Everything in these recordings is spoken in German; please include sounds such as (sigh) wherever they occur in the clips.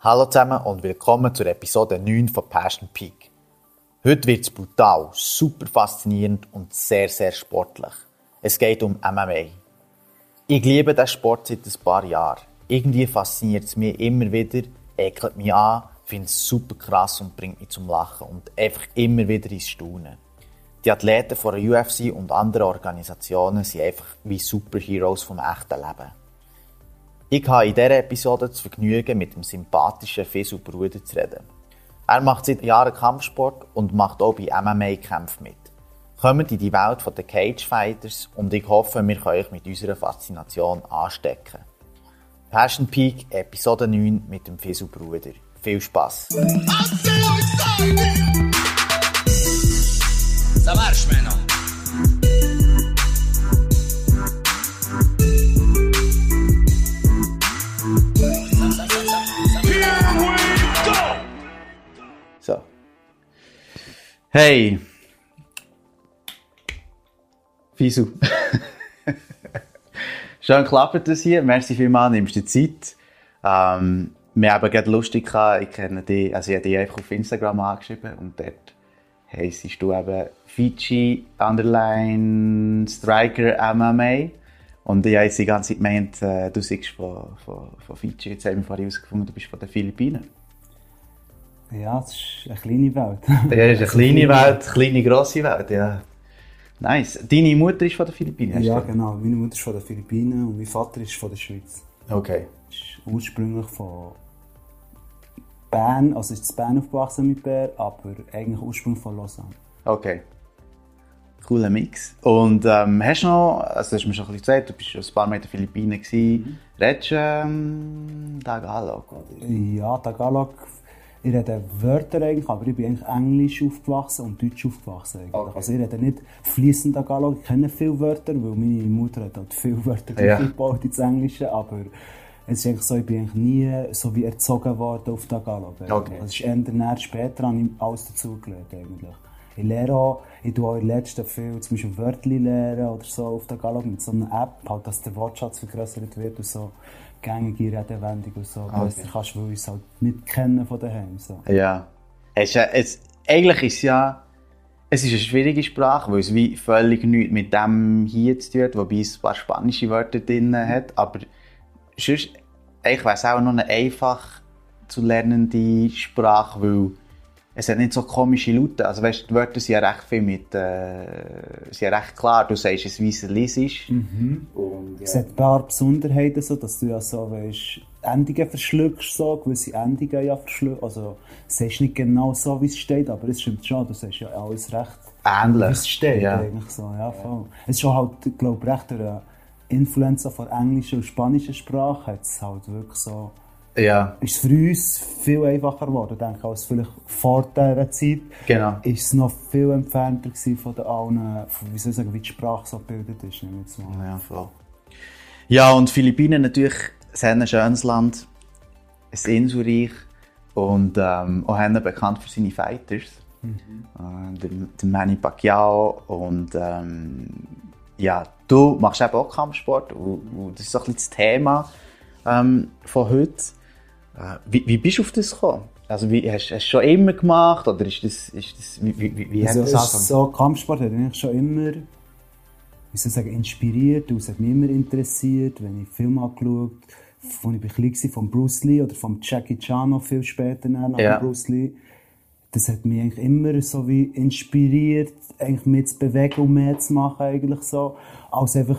Hallo zusammen und willkommen zur Episode 9 von Passion Peak. Heute wird es brutal, super faszinierend und sehr, sehr sportlich. Es geht um MMA. Ich liebe diesen Sport seit ein paar Jahren. Irgendwie fasziniert es mich immer wieder, ekelt mich an, finde es super krass und bringt mich zum Lachen und einfach immer wieder ins Staunen. Die Athleten von der UFC und anderen Organisationen sind einfach wie Superheroes vom echten Leben. Ich habe in dieser Episode das Vergnügen, mit dem sympathischen Fisu Bruder zu reden. Er macht seit Jahren Kampfsport und macht auch bei MMA-Kämpfen mit. Kommt in die Welt der Cage Fighters und ich hoffe, wir können euch mit unserer Faszination anstecken. Passion Peak, Episode 9 mit dem Fisu Bruder. Viel Spaß! Ça marche Hey! Fisu. Schön klappt das hier. Merci vielmals, nimmst du die Zeit. Ähm, wir haben gerade lustig gehabt. Ich kenne dich, also ich habe dich einfach auf Instagram angeschrieben und dort heisst du eben Fiji Underline Striker MMA. Und ich habe die ganze Zeit gemeint, äh, du seist von, von, von Fiji. Jetzt haben wir vorhin herausgefunden, du bist von den Philippinen. Ja, es ist eine kleine Welt. Ja, es ist eine (laughs) kleine Welt, eine kleine, grosse Welt, ja. Nice. Deine Mutter ist von den Philippinen? du Ja, genau. Meine Mutter ist von den Philippinen und mein Vater ist von der Schweiz. Okay. Ist ursprünglich von Bern, also ist in Bern aufgewachsen mit Bär, aber eigentlich ursprünglich von Lausanne. Okay. Cooler Mix. Und ähm, hast du noch, also du hast mir schon ein bisschen gesagt, du bist ein paar Mal in den Philippinen gewesen. Redest du ähm, Tagalog? Oder? Ja, Tagalog, ich rede Wörter eigentlich, aber ich bin eigentlich Englisch aufgewachsen und Deutsch aufgewachsen. Eigentlich. Okay. Also ich rede nicht fließend Tagalog, ich kenne viele Wörter, weil meine Mutter hat halt viele Wörter Ja. ins Englische, aber es ist eigentlich so, ich bin eigentlich nie so wie erzogen worden auf Tagalog. Okay. Es ist eher später, ich alles dazugelernt eigentlich. Ich lehre auch, ich tue auch in der letzten viel zum Beispiel Wörter lernen oder so auf Tagalog mit so einer App, halt, dass der Wortschatz vergrößert wird und so gängige Redewendungen und so Okay. besser kannst, ich es halt nicht kennen von daheim. So. Ja. Es, es, eigentlich ist es ja, es ist eine schwierige Sprache, weil es wie völlig nichts mit dem hier zu tun hat, wobei es ein paar spanische Wörter drin hat, aber sonst, eigentlich wäre es auch noch eine einfach zu lernende Sprache, weil es hat nicht so komische Laute. Also weißt, die Wörter sind ja recht viel mit, äh, sind ja recht klar. Du sagst es, wie es liest. Und, Es hat ein paar Besonderheiten, so, dass du ja so weißt, Endungen verschluckst, so, gewisse Endungen ja verschluckst. Also, es sagst nicht genau so, wie es steht, aber es stimmt schon, du sagst ja alles recht, ähnlich. wie es steht. Ja. Eigentlich so, ja, voll. Es ist schon halt, glaube ich, recht durch eine Influenza von englischer und spanischer Sprache, es halt wirklich so, ja, ist es für uns viel einfacher geworden, denke ich, als vielleicht vor dieser Zeit. genau. Ist es noch viel entfernter gewesen von den allen, von, wie soll ich sagen, wie die Sprache so gebildet ist, jetzt mal. Ja, voll. Ja, und Philippinen natürlich, es haben ein schönes Land, ein Inselreich und ähm, auch haben bekannt für seine Fighters. Äh, der, der Manny Pacquiao und ähm, ja, du machst eben auch Kampfsport und, und das ist so ein bisschen das Thema ähm, von heute. Äh, wie, wie bist du auf das gekommen? Also wie, hast, du es schon immer gemacht oder ist das, ist das wie, wie, wie, Also, hat das angefangen? so, Kampfsport hat mich schon immer, wie soll ich sagen, inspiriert. und Es hat mich immer interessiert, wenn ich Filme angeschaut als ich klein war, von Bruce Lee oder von Jackie Chan noch viel später nach Ja. Bruce Lee. Das hat mich eigentlich immer so wie inspiriert, eigentlich mehr zu bewegen und mehr zu machen eigentlich so, als einfach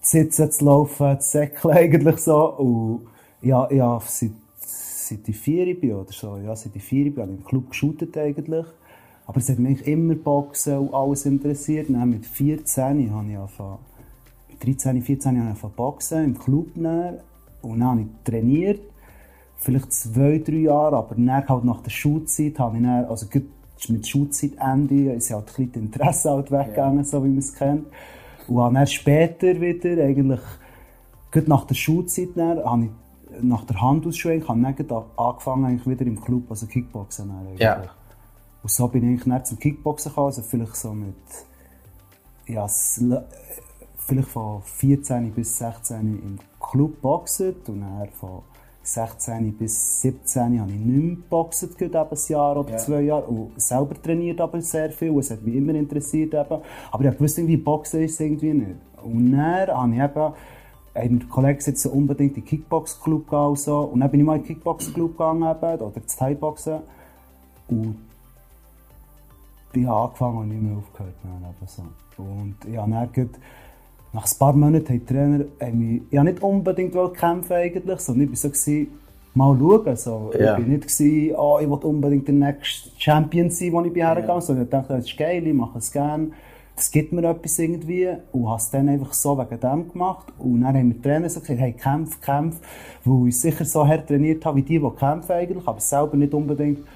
zu sitzen, zu laufen, zu säckeln (laughs) eigentlich so. Und ja, ja, seit, seit ich vier bin oder so, ja, seit ich vier bin, habe ich im Club geshootet eigentlich. Aber es hat mich immer Boxen und alles interessiert. Dann mit 14 habe ich angefangen, mit 13, 14 habe ich angefangen Boxen im Club dann. Und dann habe ich trainiert. Vielleicht zwei, drei Jahre, aber dann halt nach der Schulzeit habe ich dann, also mit Schulzeitende ist ja halt ein bisschen das Interesse halt weggegangen, so wie man es kennt. Und dann später wieder, eigentlich, gut nach der Schulzeit dann, habe ich nach der eigentlich, habe ich dann gleich angefangen, eigentlich wieder im Club, also Kickboxen dann eigentlich. Ja. Und so bin ich eigentlich dann zum Kickboxen gekommen, also vielleicht so mit, ja, vielleicht von 14 bis 16 im Club boxen und dann von 16 bis 17 habe ich nicht mehr geboxt, eben ein Jahr oder ja. zwei Jahre. Und selber trainiert aber sehr viel. Es hat mich immer interessiert. Eben. Aber ich wusste irgendwie, Boxen ist irgendwie nicht. Und dann habe ich eben, haben die Kollegen gesagt, so unbedingt in den Kickbox-Club gehen und so. Und dann bin ich mal in den Kickbox-Club gegangen eben, oder ins Thai-Boxen. Und ich habe angefangen und nicht mehr aufgehört. Dann so. Und ich habe dann nach ein paar Monaten haben die Trainer haben mich, ja nicht unbedingt kämpfen eigentlich, sondern ich war so, mal schauen. So. Ja. Ich war nicht, gewesen, oh, ich will unbedingt der nächste Champion sein, wo ich bin hergegangen ja. sondern ich dachte, das ist geil, ich mache es gerne. Das gibt mir etwas irgendwie. Und habe es dann einfach so wegen dem gemacht. Und dann haben die Trainer so gesagt, hey, kämpf, kämpf. Weil ich sicher so hart trainiert habe, wie die, die kämpfen eigentlich, aber selber nicht unbedingt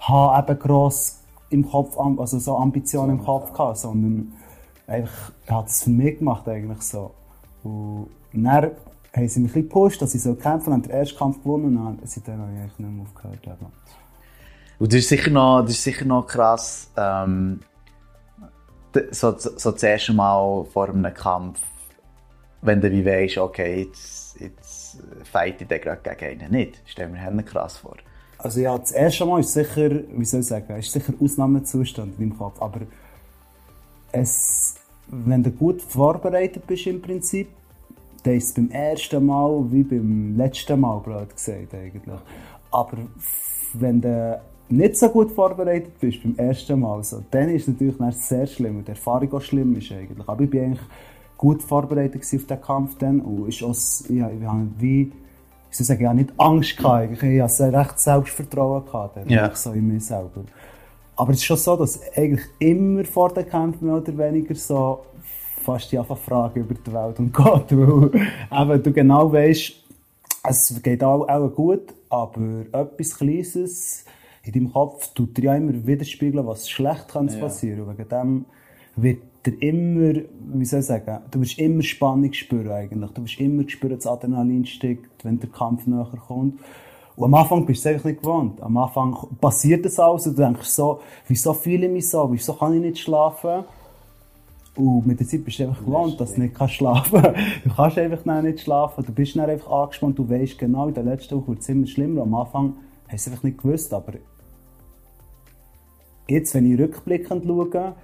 habe eben gross im Kopf, also so Ambitionen im Kopf gehabt, sondern einfach, habe das für mich gemacht eigentlich so. Und dann haben sie mich ein bisschen gepusht, dass ich so kämpfen und den ersten Kampf gewonnen und seitdem habe ich eigentlich nicht mehr aufgehört. Und das ist sicher noch, das ist sicher noch krass, ähm, so, so, erste Mal vor einem Kampf, wenn du wie weißt, okay, jetzt, jetzt fight ich gerade gegen einen nicht. Stell mir das krass vor. Also ja, das erste Mal ist sicher, wie soll ich sagen, ist sicher Ausnahmezustand in meinem Kopf, aber es, wenn du gut vorbereitet bist im Prinzip, dann ist es beim ersten Mal wie beim letzten Mal, blöd gesagt eigentlich. Aber wenn du nicht so gut vorbereitet bist beim ersten Mal, so, dann ist es natürlich sehr schlimm und die Erfahrung auch schlimm ist eigentlich. Aber ich bin eigentlich gut vorbereitet auf den Kampf dann und ist auch, ja, ich habe wie, ich soll sagen, ich habe nicht Angst gehabt, ich hatte recht Selbstvertrauen gehabt, dann, ja. so in mir selber. Aber es ist schon so, dass eigentlich immer vor den Kämpfen mehr oder weniger so fast die Fragen über die Welt und (laughs) Gott, weil eben, du genau weißt, es geht auch, auch gut, aber etwas Kleines in deinem Kopf tut dir ja immer widerspiegeln, was schlecht kann ja. passieren. Und wegen dem wird dir immer, wie soll ich sagen, du wirst immer Spannung spüren eigentlich. Du wirst immer spüren, dass Adrenalin steigt, wenn der Kampf näher kommt. Und am Anfang bist du es einfach nicht gewohnt. Am Anfang passiert das alles und du denkst so, wieso fühle ich mich so, wieso kann ich nicht schlafen? Und mit der Zeit bist du einfach gewohnt, dass du nicht kannst schlafen kannst. (laughs) Du kannst einfach nicht schlafen, du bist dann einfach angespannt, du weißt genau, in der letzten Woche wird es immer schlimmer. Am Anfang du es einfach nicht gewusst, aber jetzt, wenn ich rückblickend schaue,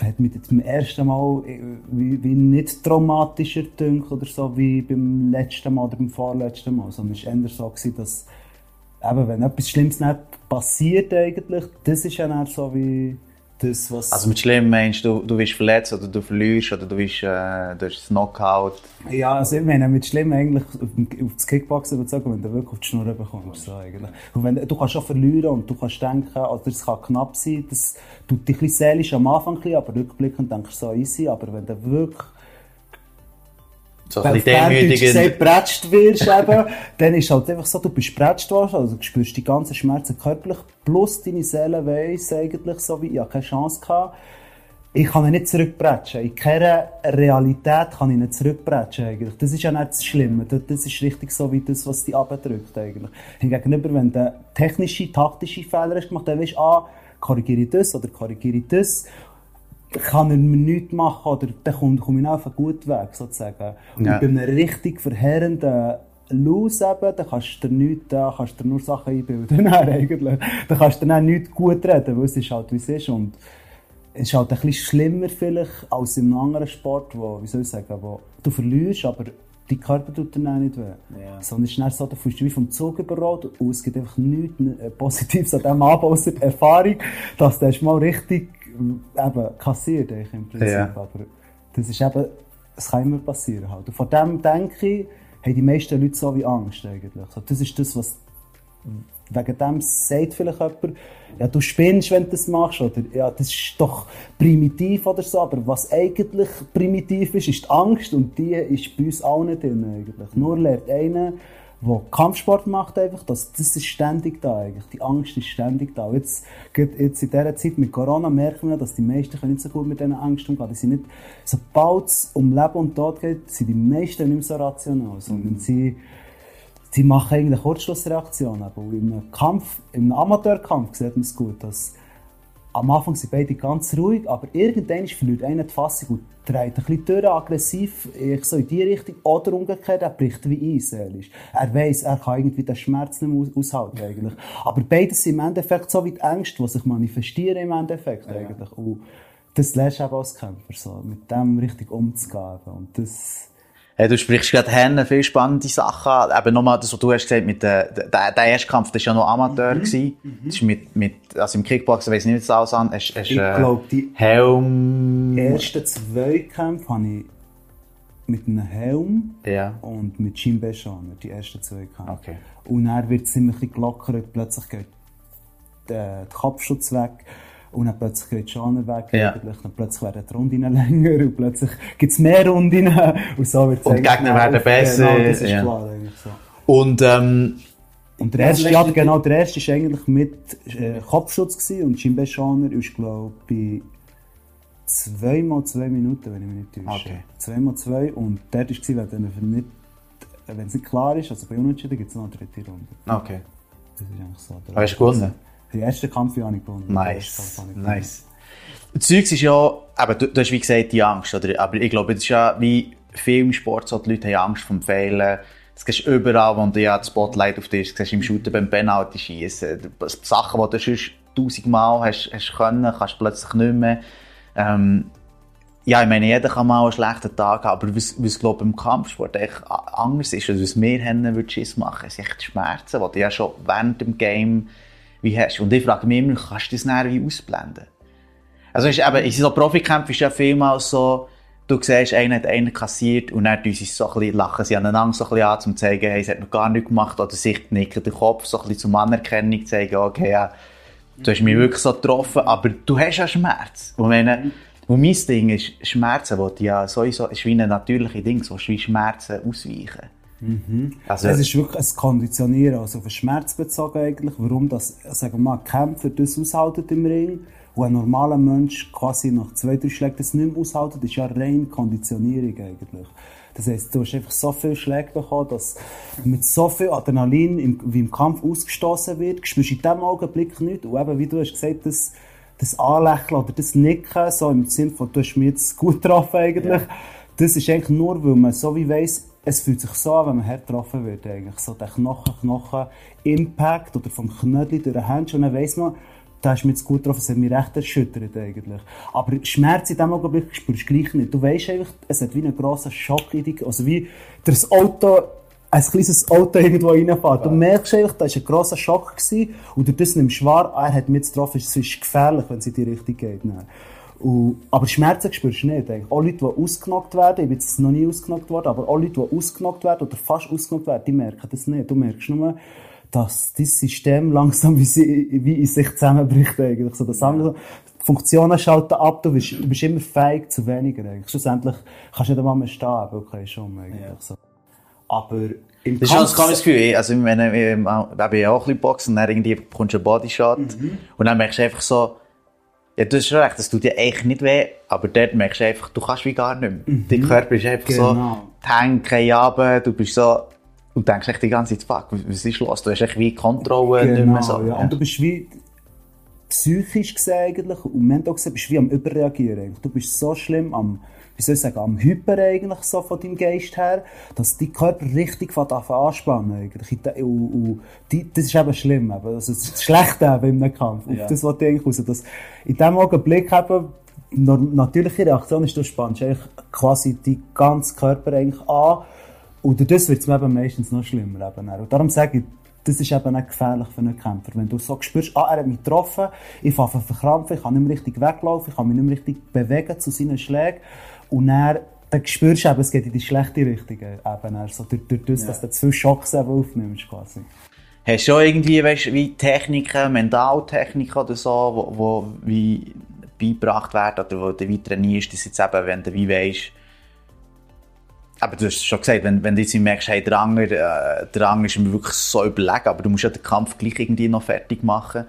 hat mich beim ersten Mal äh, wie, wie nicht traumatischer gedacht oder so wie beim letzten Mal oder beim vorletzten Mal, sondern es war eher so, gewesen, dass eben, wenn etwas Schlimmes nicht passiert eigentlich, das ist ja dann so wie das, was... Also mit schlimm meinst du, du wirst verletzt oder du verlierst oder du, bist, äh, du hast Knockout? Ja, also ich meine mit schlimm eigentlich auf das Kickboxen bezogen, wenn du wirklich auf die Schnur bekommst. So eigentlich. Und wenn, du kannst schon verlieren und du kannst denken, also es kann knapp sein, das tut dich ein bisschen seelisch am Anfang, aber rückblickend denkst du so easy, aber wenn du wirklich so ein bisschen demütigend. Wenn wirst, eben, (laughs) dann ist es halt einfach so, du bist prätscht worden, also du spürst die ganzen Schmerzen körperlich, plus deine Seele weiss eigentlich so, wie ich habe keine Chance gehabt. Ich kann ihn nicht zurückprätschen. In keiner Realität kann ich nicht zurückprätschen eigentlich. Das ist ja nicht das Schlimme. Das ist richtig so wie das, was dich abdrückt eigentlich. Hingegen, wenn du technische, taktische Fehler hast gemacht, dann weißt du, ah, korrigiere ich das oder korrigiere ich das kann er mir nichts machen oder dann komme, komme ich auf einen guten Weg, sozusagen. Und ja. bei einem richtig verheerenden Los eben, dann kannst du dir nichts, da kannst du nur Sachen einbilden, (laughs) eigentlich. Dann kannst du dann nichts gut reden, weil es ist halt, wie es ist. Und es ist halt ein bisschen schlimmer vielleicht als in einem anderen Sport, wo, wie soll ich sagen, wo du verlierst, aber dein Körper tut dir nicht weh. Ja. Sondern es ist dann so, du fühlst dich wie vom Zug überrollt und es gibt einfach nichts äh, Positives an diesem Abend, außer die Erfahrung, dass du mal richtig eben kassiert im Prinzip. Ja. Aber das ist eben, es kann immer passieren halt. Und von dem denke ich, haben die meisten Leute so wie Angst eigentlich. das ist das, was wegen dem sagt vielleicht jemand, ja, du spinnst, wenn du das machst, oder ja, das ist doch primitiv oder so, aber was eigentlich primitiv ist, ist die Angst und die ist bei uns allen drin eigentlich. Nur lernt einer der Kampfsport macht einfach, das, das ist ständig da eigentlich. Die Angst ist ständig da. Jetzt, jetzt in dieser Zeit mit Corona merken wir, dass die meisten nicht so gut mit dieser Angst umgehen. Die sind nicht, sobald es um Leben und Tod geht, sind die meisten nicht mehr so rational, sondern mhm. sie, sie machen eigentlich Kurzschlussreaktionen. Aber einem Kampf, einem Amateurkampf sieht man es gut, dass am Anfang sind beide ganz ruhig, aber irgendwann verliert einer die Fassung und dreht ein bisschen durch, aggressiv, ich so in die Richtung, oder umgekehrt, er bricht wie ein, seelisch. Er weiss, er kann irgendwie den Schmerz nicht mehr aushalten, eigentlich. Aber beides sind im Endeffekt so wie die Ängste, die sich manifestieren im Endeffekt, ja. eigentlich. Und das lernst du auch als Kämpfer, so, mit dem richtig umzugehen. Und das, du sprichst gerade Hennen viele spannende Sachen. Eben nochmal das, was du hast gesagt, mit der, der, der erste Kampf, das war ja noch Amateur. Mhm. Gewesen. Mhm. Das ist mit, mit, also im Kickboxen weiss ich nicht, wie alles an. Hast, hast, ich äh, glaube, die Helm... ersten zwei Kämpfe habe ich mit einem Helm ja. und mit Jim Bechan, die ersten zwei Kämpfe. Okay. Und er wird ziemlich gelockert, plötzlich geht der, der Kopfschutz weg. Und dann plötzlich geht die weg, Ja. Dann plötzlich werden die Runden (laughs) länger und plötzlich gibt es mehr Runden (laughs) und so wird Und die Gegner werden besser, Genau, das ist ja. klar eigentlich so. Und, ähm, Und der erste, ja, genau, der erste ist eigentlich mit äh, Kopfschutz gewesen und Jim Beschaner ist, glaube ich, zweimal zwei Minuten, wenn ich mich nicht täusche. Okay. Zweimal zwei und dort war, nicht, wenn es nicht klar ist, also bei Unentschieden gibt es noch eine dritte Runde. okay. Das ist eigentlich so. Der Aber hast du gewonnen? Den ersten Kampf habe ich gewonnen. Nice. Kampf ich gewonnen. Nice. Zeugs ist ja, eben, du, du hast wie gesagt die Angst, oder? Aber ich glaube, das ist ja wie viel im Sport so, die Leute haben Angst vom Fehlen. Das siehst du überall, wo du ja das Spotlight auf dich hast. Das siehst du im Shooten beim Penalty schießen. Sachen, die du sonst tausendmal hast, hast können, kannst du plötzlich nicht mehr. Ähm, ja, ich meine, jeder kann mal einen schlechten Tag haben, aber was, was glaube im Kampfsport echt anders ist, also was wir haben, würde Schiss machen, sind echt die Schmerzen, die du ja schon während dem Game wie hast. Und ich frage mich immer, kannst du das nachher wie ausblenden? Also ist eben, in so Profikämpfen ist ja vielmals so, du siehst, einer hat einen kassiert und dann tun sie so ein bisschen, lachen sie aneinander so ein bisschen an, um zu zeigen, hey, sie hat noch gar nichts gemacht, oder sich nicken den Kopf, so ein bisschen zum Anerkennung zeigen, okay, ja, du hast mich wirklich so getroffen, aber du hast ja Schmerz. Und wenn, und mein Ding ist, Schmerzen, die ja sowieso, ist wie ein natürliches Ding, so wie Schmerzen ausweichen. Also, Es ist wirklich ein Konditionieren, also auf den Schmerz bezogen eigentlich, warum das, sagen wir mal, Kämpfer das aushalten im Ring und ein normaler Mensch quasi nach zwei, drei Schlägen das nicht mehr aushalten, das ist ja rein Konditionierung eigentlich. Das heisst, du hast einfach so viele Schläge bekommen, dass mit so viel Adrenalin im, wie im Kampf ausgestoßen wird, spürst du in dem Augenblick nichts. Und eben, wie du hast gesagt, das, das Anlächeln oder das Nicken, so im Sinne von, du hast mich jetzt gut getroffen eigentlich, das ist eigentlich nur, weil man so wie weiss, es fühlt sich so an, wenn man hart getroffen wird eigentlich. So der Knochen-Knochen-Impact oder vom Knödel durch den Handschuh und dann weiss man, da hast du mich jetzt gut getroffen, es hat mich recht erschüttert eigentlich. Aber Schmerz in dem Augenblick spürst du gleich nicht. Du weißt einfach, es hat wie einen grossen Schock in dich, also wie das Auto, ein kleines Auto irgendwo reinfährt. Du merkst einfach, da war ein grosser Schock gewesen, und durch das nimmst du wahr, ah, er hat mich jetzt getroffen, es ist gefährlich, wenn es in die Richtung geht. Dann. Und, aber Schmerzen spürst du nicht. Eigentlich. Auch Leute, die ausgenockt werden, ich bin jetzt noch nie ausgenockt worden, aber auch Leute, die ausgenockt werden oder fast ausgenockt werden, die merken das nicht. Du merkst nur, dass dieses System langsam wie, sie, wie in sich zusammenbricht. Eigentlich. So, dass andere Funktionen schalten ab, du bist, du bist immer feig zu weniger. Eigentlich. Schlussendlich kannst du nicht einmal mehr stehen, aber okay, schon eigentlich. So. Aber im Das ist schon ein komisches Gefühl. Also, ich meine, ich, ich bin ja auch ein bisschen Boxen, und dann irgendwie bekommst du einen Bodyshot. Und dann merkst du einfach so, ja, du hast schon recht, das tut dir eigentlich nicht weh, aber dort merkst du einfach, du kannst wie gar nicht mehr. Dein Körper ist einfach so, Genau. Hände gehen runter, du bist so, und denkst echt die ganze Zeit, fuck, was ist los? Du hast echt wie Kontrolle nicht mehr so. ja. Und du bist wie psychisch gesehen eigentlich und mental gesehen bist du wie am Überreagieren. Du bist so schlimm am, wie soll ich sagen, am Hyper eigentlich so von deinem Geist her, dass dein Körper richtig von anspannen eigentlich. Und, und, die, das ist eben schlimm, eben. Also das ist schlecht eben in einem Kampf. Ja. das wollte ich eigentlich raus. Dass in dem Augenblick eben, natürliche Reaktion ist, du spannst eigentlich quasi deinen ganzen Körper eigentlich an und das wird es mir eben meistens noch schlimmer. Eben. Und darum sage ich, das ist eben nicht gefährlich für einen Kämpfer. Wenn du so spürst, ah, er hat mich getroffen, ich fange an verkrampfen, ich kann nicht mehr richtig weglaufen, ich kann mich nicht mehr richtig bewegen zu seinen Schlägen. Und dann, dann spürst du eben, es geht in die schlechte Richtung. Eben. dann. So durch, durch das, dass du zu viel Schocks aufnimmst. Quasi. Hast du auch irgendwie, weißt, wie Techniken, Mentaltechniken oder so, wo, wo wie beigebracht werden oder wo du wie trainierst, dass jetzt eben, wenn du wie weisst, aber du hast es schon gesagt, wenn, wenn du jetzt merkst, hey, der Anger, äh, der Anger ist mir wirklich so überlegen, aber du musst ja den Kampf gleich irgendwie noch fertig machen,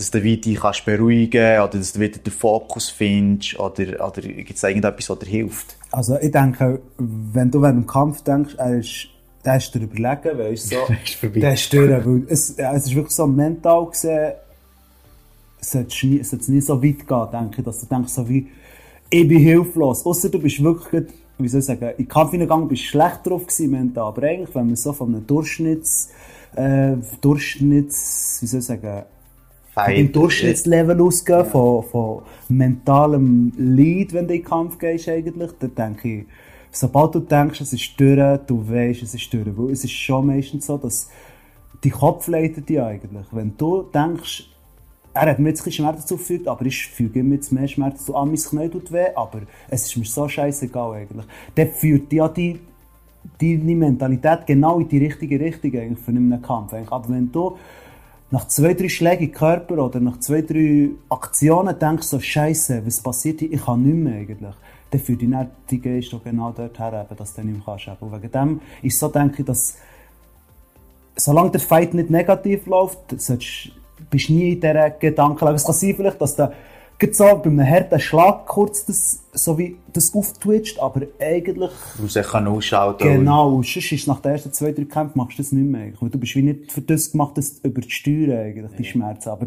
dass du wieder dich kannst beruhigen oder dass du wieder den Fokus findest oder, oder gibt es irgendetwas, was dir hilft? Also ich denke, wenn du während dem Kampf denkst, er ist, der ist dir überlegen, weißt du, so, (laughs) der ist durch, weil es, ja, es ist wirklich so mental gesehen, solltest nie, sollt's nie so weit gehen, denke ich, dass du denkst, so wie, ich bin hilflos. Außer du bist wirklich, wie soll ich sagen, im Kampfeingang bist du schlecht drauf gewesen mental, aber eigentlich, wenn man so von einem Durchschnitts, äh, Durchschnitts, wie soll ich sagen, von dem Durchschnittslevel ausgehen, von, von mentalem Leid, wenn du in den Kampf gehst eigentlich, dann denke ich, sobald du denkst, es ist durch, du weißt, es ist durch. Weil es ist schon meistens so, dass die Kopf leitet dich eigentlich. Wenn du denkst, er hat mir jetzt ein bisschen Schmerzen zugefügt, aber ich füge ihm jetzt mehr Schmerzen zu. An mein Knie tut weh, aber es ist mir so scheißegal eigentlich. Dann führt ja die, deine Mentalität genau in die richtige Richtung eigentlich für einen Kampf. Eigentlich. Aber wenn du nach zwei, drei Schlägen im Körper oder nach zwei, drei Aktionen denkst, so Scheiße, was passiert hier? Ich kann nicht mehr eigentlich. Dann führt dich nicht die Geist genau dorthin, dass du nicht mehr kannst. Und wegen dem ist so, denke ich, dass solange der Fight nicht negativ läuft, solltest, bist du nie in dieser Gedankenlage. Es kann sein vielleicht, dass der so bei einem harten Schlag kurz das, so wie das auftwitcht, aber eigentlich... Du sich kann ausschalten. Genau, sonst ist nach den ersten zwei, drei Kämpfen machst du das nicht mehr. Weil du bist wie nicht für das gemacht, das über die Steuern eigentlich, die Schmerzen. Aber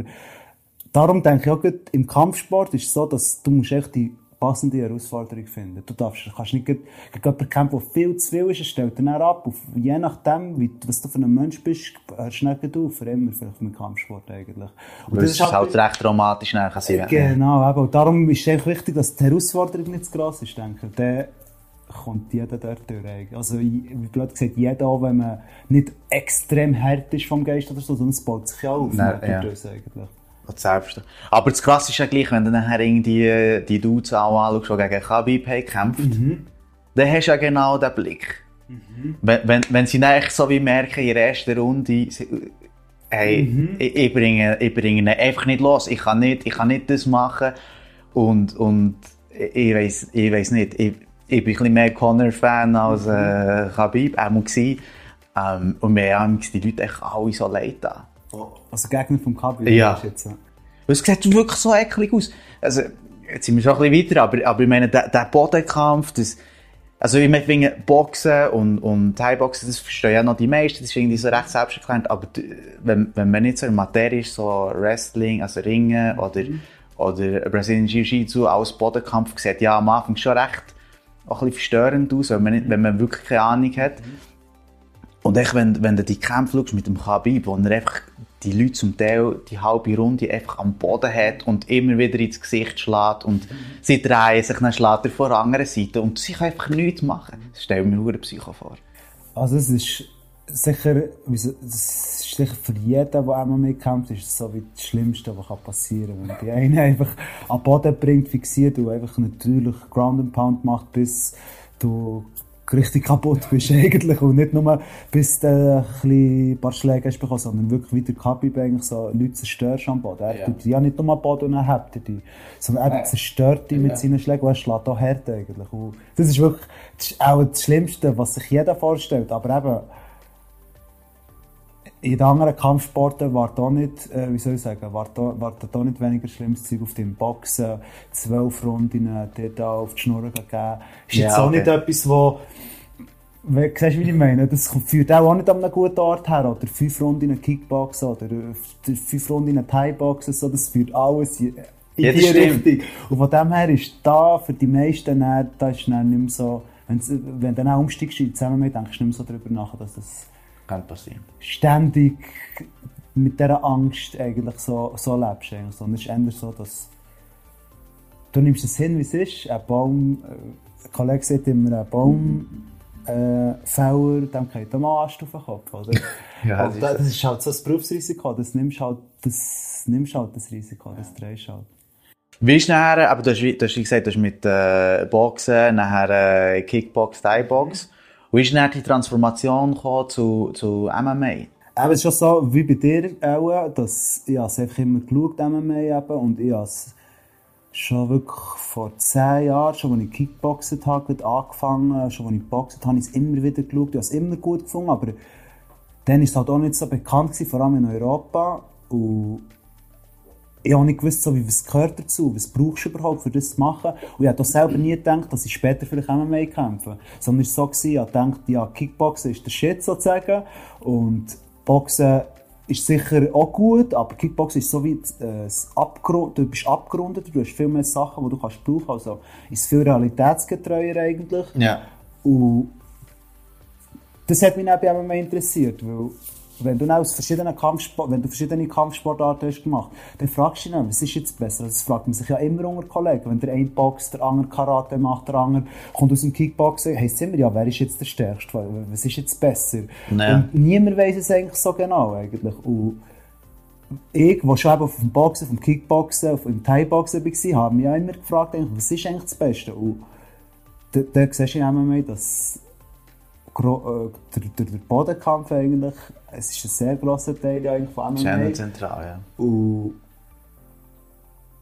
darum denke ich auch, im Kampfsport ist es so, dass du musst echt die passende Herausforderung finden. Du darfst, kannst nicht gegen jemanden kämpfen, der viel zu viel ist, er stellt dann ab. Auf, je nachdem, wie, was du für ein Mensch bist, hörst du nicht auf, für immer, vielleicht mit Kampfsport eigentlich. Und das, ist halt, halt recht dramatisch sein. Genau, eben. Und darum ist es wichtig, dass die Herausforderung nicht zu gross ist, denke ich. Der kommt jeder dort durch. Also, wie blöd gesagt, jeder auch, wenn man nicht extrem hart ist vom Geist oder so, sondern es baut sich ja auf. Nein, ja. eigentlich. Selbst. Aber das Krasse ist ja gleich, wenn du nachher irgendwie die Dudes auch anschaust, die gegen Khabib haben gekämpft, mhm. dann hast du ja genau den Blick. Mhm. Wenn, wenn, wenn sie dann so wie merken, in der ersten Runde, hey, mhm. ich, ich, bringe, ich bringe ihn einfach nicht los, ich kann nicht, ich kann nicht das machen und, und ich weiss, ich weiss nicht, ich, ich bin ein bisschen mehr Connor-Fan als äh, Khabib, auch mal gewesen. Ähm, und mir haben die Leute echt alle so leid da. Also Gegner vom Kabel. Ja. Jetzt, ja. Es sieht wirklich so eklig aus. Also, jetzt sind wir schon ein bisschen weiter, aber, aber ich meine, der, der Bodenkampf, das, also ich meine, Boxen und, und Thai-Boxen, das verstehen ja noch die meisten, das ist irgendwie so recht selbsterklärend, aber wenn, wenn man nicht so in Materie ist, so Wrestling, also Ringen oder, mhm. oder Brazilian Jiu-Jitsu als Bodenkampf, sieht ja am Anfang schon recht auch ein bisschen verstörend aus, wenn man, wenn man wirklich keine Ahnung hat. Mhm. Und echt, wenn, wenn du die Kämpfe schaust mit dem Khabib, wo er einfach die Leute zum Teil die halbe Runde einfach am Boden hat und immer wieder ins Gesicht schlägt und mhm. sie drehen sich, dann schlägt er vor der anderen Seite und sie kann einfach nichts machen. Das stelle mir nur ein Psycho vor. Also es ist sicher, es ist sicher für jeden, der MMA kämpft, ist es so wie das Schlimmste, was passieren kann. Wenn die einen einfach am Boden bringt, fixiert und einfach natürlich Ground and Pound macht, bis du richtig kaputt bist (laughs) eigentlich und nicht nur bis du ein paar Schläge hast bekommen, sondern wirklich wie der Khabib eigentlich so Leute zerstörst am Boden. Er ja. tut ja nicht nur am Boden und dann hebt er die, sondern er zerstört die mit ja. seinen Schlägen und er schlägt auch hart eigentlich. Und das ist wirklich das ist auch das Schlimmste, was sich jeder vorstellt, aber eben in den anderen Kampfsporten war da nicht, äh, wie soll ich sagen, war da, war da nicht weniger schlimmes Zeug auf dem Boxen, zwölf Runden, die da auf die Schnur gegeben. Ist ja, jetzt auch okay. nicht etwas, wo, wie, siehst du, wie ich meine? Das führt auch nicht an einem guten Ort her, oder fünf Runden Kickboxen, oder fünf Runden Thai-Boxen, so, das führt alles in, ja, die stimmt. Richtung. Und von dem her ist da für die meisten, dann, da ist dann nicht mehr so, wenn du dann auch umsteigst in zusammen mit, denkst du nicht mehr so darüber nach, dass das kann passieren. Ständig mit dieser Angst eigentlich so, so lebst. Eigentlich. Sondern es ist eher so, dass du nimmst es hin, wie es ist. Ein Baum, äh, ein Kollege sagt immer, ein Baum, äh, Fäller, dem geht der Ast auf den Kopf, oder? (laughs) ja, das, ist, das ist halt so das Berufsrisiko, das nimmst halt das, nimmst halt das Risiko, das drehst halt. Wie ist nachher, aber du hast, du hast gesagt, du hast mit äh, Boxen, nachher äh, Kickbox, Thai-Box. Wie ist dann die Transformation zu, zu MMA? Eben, es ist schon so, wie bei dir auch, dass ich es einfach immer geschaut, MMA eben, und ich habe es schon wirklich vor zehn Jahren, schon als ich Kickboxen habe, angefangen, schon als ich geboxt habe, ich es immer wieder geschaut, ich habe es immer gut gefunden, aber dann war es halt auch nicht so bekannt gewesen, vor allem in Europa, und ich habe nicht gewusst, so, wie, was gehört dazu, was brauchst du überhaupt, für das zu machen. Und ich habe selber nie gedacht, dass ich später vielleicht MMA kämpfe. Sondern es war so, gewesen, ich habe gedacht, ja, Kickboxen ist der Shit sozusagen. Und Boxen ist sicher auch gut, aber Kickboxen ist so wie äh, Abgrund, du bist abgerundet, du hast viel mehr Sachen, die du kannst brauchen, also ist viel realitätsgetreuer eigentlich. Ja. Und das hat mich auch bei MMA interessiert, weil wenn du aus verschiedenen Kampfsport, wenn du verschiedene Kampfsportarten hast gemacht, dann fragst du dich, was ist jetzt besser? Das fragt man sich ja immer unter Kollegen. Wenn der eine boxt, der andere Karate macht, der andere kommt aus dem Kickboxen, heisst es immer, ja, wer ist jetzt der Stärkste? Was ist jetzt besser? Ja. Und niemand weiß es eigentlich so genau, eigentlich. Und ich, der schon eben auf dem Boxen, dem Kickboxen, auf dem Thai-Boxen war, habe mich auch immer gefragt, was ist eigentlich das Beste? Und da, da siehst du in MMA, dass äh, der, der, der Bodenkampf eigentlich, es ist ein sehr grosser Teil eigentlich von MMA. Zentral, ja. Und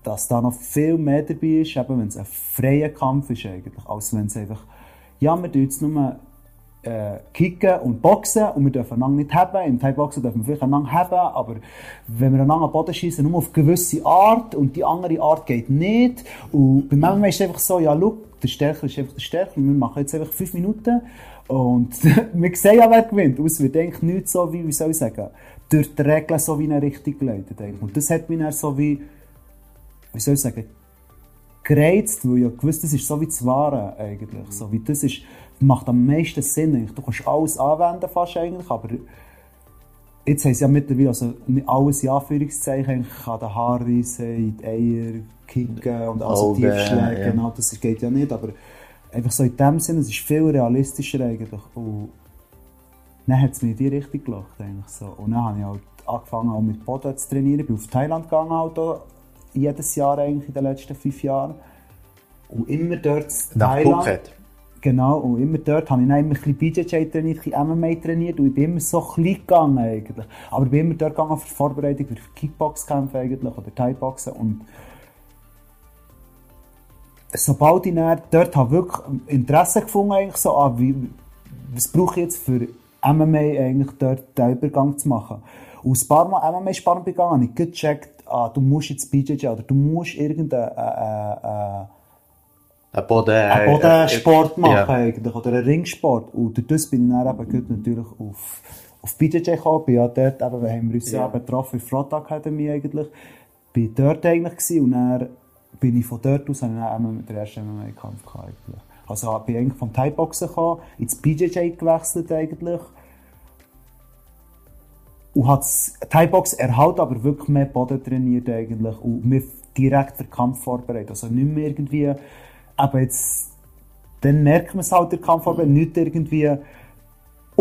dass da noch viel mehr dabei ist, eben wenn es ein freier Kampf ist eigentlich, als wenn es einfach, ja, wir tun jetzt nur äh, kicken und boxen und wir dürfen einander nicht haben. Im Thai-Boxen dürfen wir vielleicht einander haben, aber wenn wir einander am Boden schießen, nur auf eine gewisse Art und die andere Art geht nicht. Und bei MMA ist es einfach so, ja, schau, der Stärker ist einfach der Stärker und wir machen jetzt einfach fünf Minuten und (laughs) wir sehen ja, wer gewinnt. Es wird eigentlich nicht so wie, wie soll sagen, durch die Regeln so wie eine Richtung geleitet. Und das hat mich dann so wie, wie soll ich sagen, gereizt, weil ich ja gewusst, das ist so wie das Wahre eigentlich. So wie das ist, macht am meisten Sinn eigentlich. Du kannst alles anwenden fast eigentlich, aber jetzt haben sie ja mittlerweile also nicht alles in Anführungszeichen eigentlich an den Haaren reissen, in die Eier kicken und also Augen, Tiefschläge, ja. genau, das geht ja nicht, aber einfach so in dem Sinne, es ist viel realistischer eigentlich und dann hat es mich in die Richtung gelacht eigentlich so. Und dann habe ich halt angefangen auch mit Boden zu trainieren, ich bin auf Thailand gegangen halt auch, jedes Jahr eigentlich in den letzten fünf Jahren und immer dort in Thailand. Phuket. Genau, und immer dort habe ich dann immer ein bisschen BJJ trainiert, ein bisschen MMA trainiert und ich bin immer so klein gegangen eigentlich. Aber ich bin immer dort gegangen für Vorbereitung für Kickboxkämpfe eigentlich oder Thai-Boxen und sobald ich dann dort habe wirklich Interesse gefunden eigentlich so, ah, wie, was brauche ich jetzt für MMA eigentlich dort den Übergang zu machen. Und ein paar Mal MMA-Sparring begangen, habe ich gecheckt, ah, du musst jetzt BJJ oder du musst irgendeinen äh, äh, äh, Ein Boden, äh, Bodensport äh, machen eigentlich, oder einen Ringsport. Und durch das bin ich dann eben gut natürlich auf, auf BJJ gekommen. Bin ja dort, eben, wir haben uns ja. eben getroffen in Front Academy eigentlich. Bin dort eigentlich gewesen und dann bin ich von dort aus, habe ich eben mit der ersten MMA-Kampf gehabt eigentlich. Also bin ich eigentlich vom Thai-Boxen gekommen, ins BJJ gewechselt eigentlich. Und hat Thai-Box erhalt aber wirklich mehr Boden trainiert eigentlich und mich direkt für den Kampf vorbereitet. Also nicht mehr irgendwie, aber jetzt, dann merkt man es halt, der Kampf aber nicht irgendwie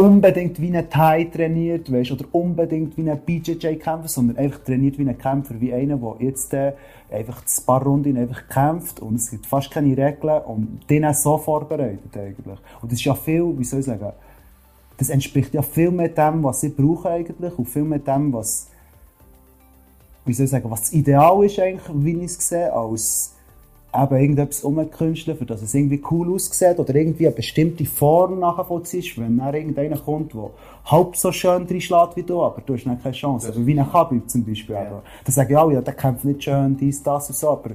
unbedingt wie ein Thai trainiert, weißt, oder unbedingt wie ein BJJ-Kämpfer, sondern einfach trainiert wie ein Kämpfer, wie einer, der jetzt äh, einfach das paar Runden einfach kämpft und es gibt fast keine Regeln und den auch so vorbereitet eigentlich. Und das ist ja viel, wie soll ich sagen, das entspricht ja viel mehr dem, was ich brauche eigentlich und viel mehr dem, was wie soll ich sagen, was das Ideal ist eigentlich, wie ich es sehe, als eben irgendetwas umkünsteln, für dass es irgendwie cool aussieht oder irgendwie eine bestimmte Form nachvollziehst, wenn dann irgendeiner kommt, der halb so schön reinschlägt wie du, aber du hast dann keine Chance. Also wie ein Khabib zum Beispiel. Ja. Da sagen alle, ja, der kämpft nicht schön, dies, das und so, aber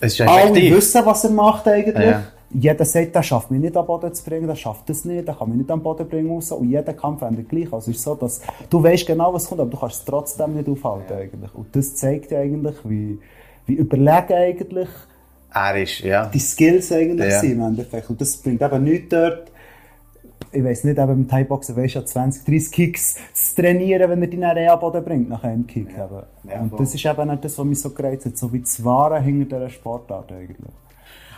Es ist alle wissen, was er macht eigentlich. Ja. Jeder sagt, der schafft mich nicht am Boden zu bringen, der schafft das nicht, der kann mich nicht am Boden bringen raus. Und jeder Kampf endet gleich. Also es ist so, dass du weißt genau, was kommt, aber du kannst es trotzdem nicht aufhalten eigentlich. Und das zeigt ja eigentlich, wie, wie überlegen eigentlich Er ist, ja. die Skills eigentlich Ja. sind im Endeffekt. Und das bringt eben nichts dort, ich weiss nicht, eben im Thai-Boxen weisst du ja 20, 30 Kicks zu trainieren, wenn er dich dann eh am Boden bringt nach einem Kick. Eben. Ja, und das ist eben nicht das, was mich so gereizt hat, so wie das Wahre hinter dieser Sportart eigentlich.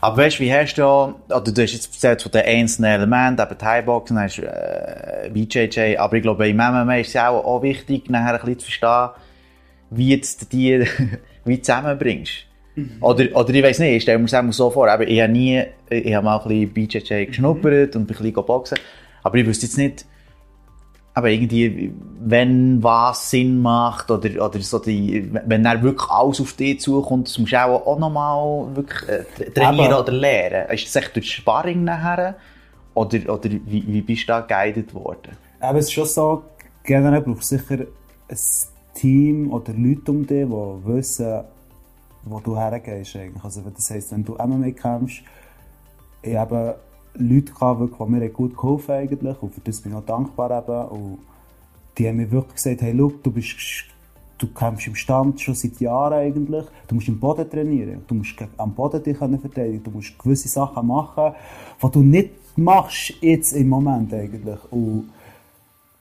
Aber weißt du, wie hast du, oder du hast jetzt erzählt von den einzelnen Elementen, eben Thai-Boxen, hast äh, BJJ, aber ich glaube, im MMA ist es ja auch, auch wichtig, nachher ein bisschen zu verstehen, wie jetzt die, (laughs) wie du zusammenbringst. Oder, oder ich weiss nicht, ich stelle mir mal so vor, aber ich habe nie, ich habe mal ein bisschen BJJ geschnuppert und ein bisschen boxen, aber ich wüsste jetzt nicht, aber irgendwie, wenn was Sinn macht, oder, oder so die, wenn dann wirklich alles auf dich zukommt, das musst du auch, auch nochmal wirklich äh, tra- trainieren Aber- oder lernen. Ist das echt durch Sparring nachher? Oder, oder wie, wie bist du da geguided worden? Aber es ist schon so, generell brauchst du sicher ein Team oder Leute um dich, die wissen, wo du hergehst eigentlich. Also das heisst, wenn du MMA kämpfst, ich habe Leute gehabt, die mir gut geholfen haben eigentlich und für das bin ich auch dankbar eben. Und die haben mir wirklich gesagt, hey, look, du bist, du kämpfst im Stand schon seit Jahren eigentlich, du musst im Boden trainieren, du musst am Boden dich verteidigen, du musst gewisse Sachen machen, die du nicht machst jetzt im Moment eigentlich. Und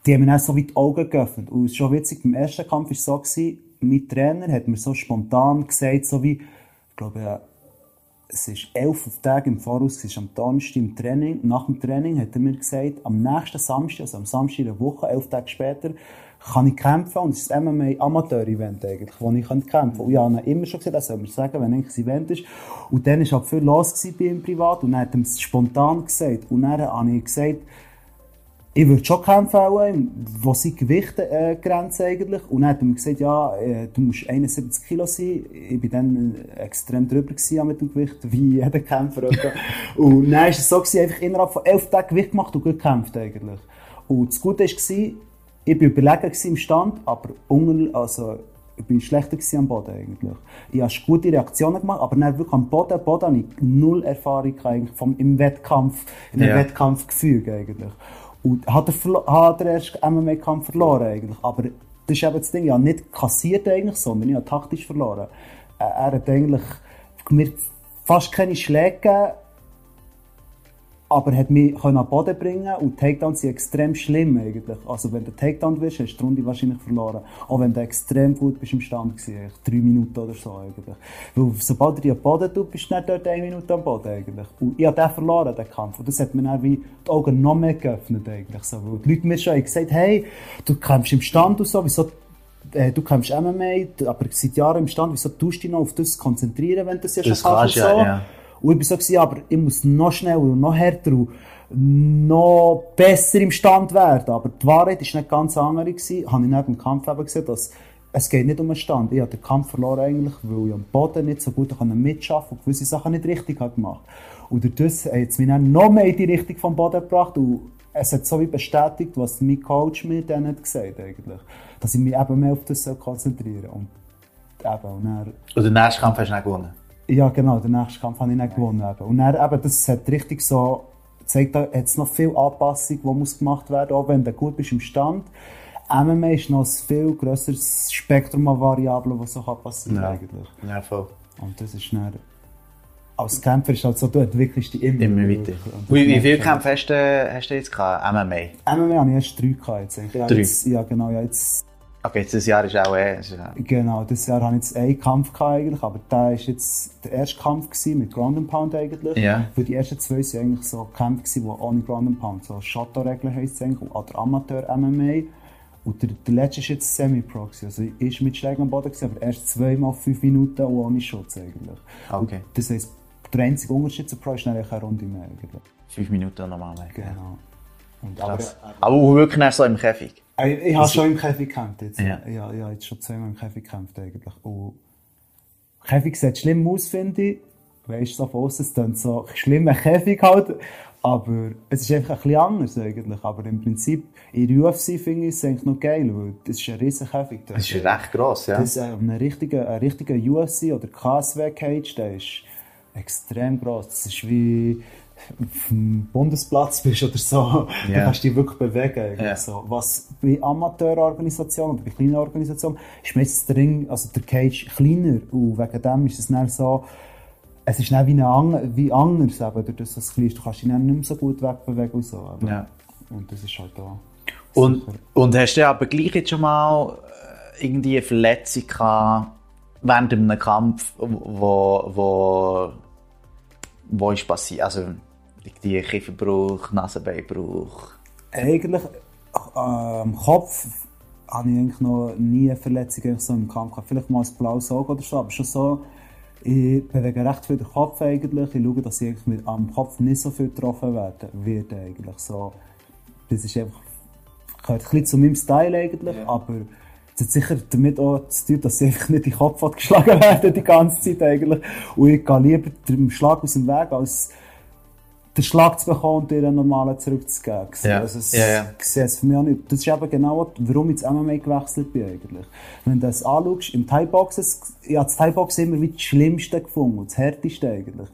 die haben mir dann so weit die Augen geöffnet. Und es ist schon witzig, beim ersten Kampf war es so, gewesen, mein Trainer hat mir so spontan gesagt, so wie, ich glaube, es ist elf Tage im Voraus, es ist am Donnerstag im Training. Nach dem Training hat er mir gesagt, am nächsten Samstag, also am Samstag in der Woche, elf Tage später, kann ich kämpfen. Und es ist ein MMA-Amateur-Event eigentlich, wo ich kämpfen kann. Und ich habe immer schon gesagt, das soll mir sagen, wenn eigentlich ein Event ist. Und dann war halt viel los bei ihm privat. Und dann hat er es spontan gesagt. Und dann habe ich gesagt, ich würde schon kämpfen wo sind Gewichtgrenzen äh, eigentlich. Und dann hat mir gesagt, ja, äh, du musst 71 Kilo sein. Ich war dann äh, extrem drüber mit dem Gewicht, wie (laughs) jeder Kämpfer. und dann war es so, gewesen, einfach innerhalb von elf Tagen Gewicht gemacht und gut gekämpft eigentlich. Und das Gute war, ich war überlegen im Stand, aber unter, also, ich war schlechter am Boden eigentlich. Ich habe gute Reaktionen gemacht, aber dann wirklich am Boden, Boden habe ich null Erfahrung eigentlich vom, im Wettkampf, im ja. Wettkampfgefühl eigentlich. Und hat er, hat er erst MMA-Kampf verloren eigentlich. Aber das ist eben das Ding, habe nicht kassiert eigentlich, sondern habe taktisch verloren. Er hat eigentlich mir fast keine Schläge gegeben, aber er hat mich an den Boden bringen und Takedowns sind extrem schlimm eigentlich. Also wenn du Takedown wirst, hast du die Runde wahrscheinlich verloren. Auch wenn du extrem gut bist im Stand gewesen, drei Minuten oder so eigentlich. Weil sobald du dich am Boden tust, bist du nicht dort eine Minute am Boden eigentlich. Und ich habe den verloren, den Kampf. Und das hat mir dann wie die Augen noch mehr geöffnet eigentlich. So. Weil die Leute mir schon gesagt hey, du kämpfst im Stand und so, wieso äh, du kämpfst MMA, aber seit Jahren im Stand, wieso tust du dich noch auf das konzentrieren, wenn du das ja das schon kannst? Ja, so? ja. Und ich war so, aber ich muss noch schneller und noch härter und noch besser im Stand werden. Aber die Wahrheit war nicht ganz andere. Gewesen. Habe ich neben dem Kampf eben gesehen, dass es geht nicht um den Stand. Ich habe den Kampf verloren eigentlich, weil ich am Boden nicht so gut mitschaffen und gewisse Sachen nicht richtig habe gemacht Und dadurch hat es mich dann noch mehr in die Richtung vom Boden gebracht und es hat so wie bestätigt, was mein Coach mir dann hat gesagt eigentlich. Dass ich mich eben mehr auf das konzentrieren soll. Und eben, und dann... Und den nächsten Kampf hast du nicht gewonnen? Ja, genau, den nächsten Kampf habe ich nicht gewonnen. Eben. Und dann, eben, das hat richtig so, zeigt, da hat es noch viel Anpassung, die muss gemacht werden, auch wenn du gut bist im Stand. MMA ist noch ein viel grösseres Spektrum an Variablen, was so passieren ja. eigentlich. Ja, voll. Und das ist dann, als Kämpfer ist halt so, du entwickelst dich immer, immer weiter. Wie, wie viele Kämpfe hast du, hast du jetzt gehabt, MMA? MMA habe ich erst drei gehabt jetzt. Drei? Jetzt, ja, genau, ja, jetzt Okay, dieses Jahr ist auch eh. Genau, dieses Jahr hatte ich jetzt einen Kampf eigentlich, aber da war jetzt der erste Kampf mit Ground and Pound eigentlich. Ja. Für die ersten zwei waren eigentlich so Kämpfe, die ohne Ground and Pound, so Shotto-Regeln heisst es eigentlich, oder Amateur-MMA. Und der, der letzte ist jetzt Semi-Pro, also ich war mit Schlägen am Boden, aber erst zweimal fünf Minuten und ohne Schutz eigentlich. Okay. Und das heisst, der einzige Unterschied zu Pro ist eine Runde mehr eigentlich. Fünf Minuten normal. Genau. Aber, aber wirklich so im Käfig? Ich, ich habe schon im Käfig gekämpft jetzt. Ja. Ich, ich habe jetzt schon zweimal im Käfig gekämpft eigentlich. Und Käfig sieht schlimm aus, finde ich. Weißt du, so von außen, es klingt so schlimm, ein Käfig halt. Aber es ist einfach ein bisschen anders eigentlich. Aber im Prinzip, in der UFC finde ich es eigentlich noch geil, weil das ist ein riesen Käfig. Das ist recht gross, ja. Das ist ein richtiger, ein richtiger UFC oder KSW-Cage, der ist extrem gross. Das ist wie, auf dem Bundesplatz bist oder so, yeah. (laughs) dann kannst du dich wirklich bewegen. Yeah. So. Was bei Amateurorganisationen oder bei kleinen Organisationen ist meistens der Ring, also der Cage kleiner und wegen dem ist es dann so, es ist dann wie, eine, wie anders, eben, durch das es klein ist. Du kannst dich dann nicht mehr so gut wegbewegen und so. Aber, yeah. Und das ist halt da. Und, und hast du aber gleich jetzt schon mal äh, irgendwie eine Verletzung gehabt während einem Kampf, wo, wo, wo ist passiert? Also, die Kieferbruch, Nasenbeinbruch? Eigentlich äh, am Kopf habe ich eigentlich noch nie eine Verletzung so im Kampf gehabt. Vielleicht mal ein blaues Auge oder so, aber schon so, ich bewege recht viel den Kopf eigentlich. Ich schaue, dass ich eigentlich mit, am Kopf nicht so viel getroffen werde, werde eigentlich so. Das ist einfach, gehört ein bisschen zu meinem Style eigentlich, ja. aber es hat sicher damit auch zu tun, dass ich einfach nicht in den Kopf geschlagen (laughs) werde die ganze Zeit eigentlich. Und ich gehe lieber dem Schlag aus dem Weg, als den Schlag zu bekommen und dir einen normalen zurückzugeben. Ja. Also es, ja, ja. Es für mich auch nicht. Das ist eben genau, warum ich ins MMA gewechselt bin eigentlich. Wenn du das anschaust, im Thai-Boxen, ich habe das Thai-Boxen immer wie das Schlimmste gefunden, das Härteste eigentlich.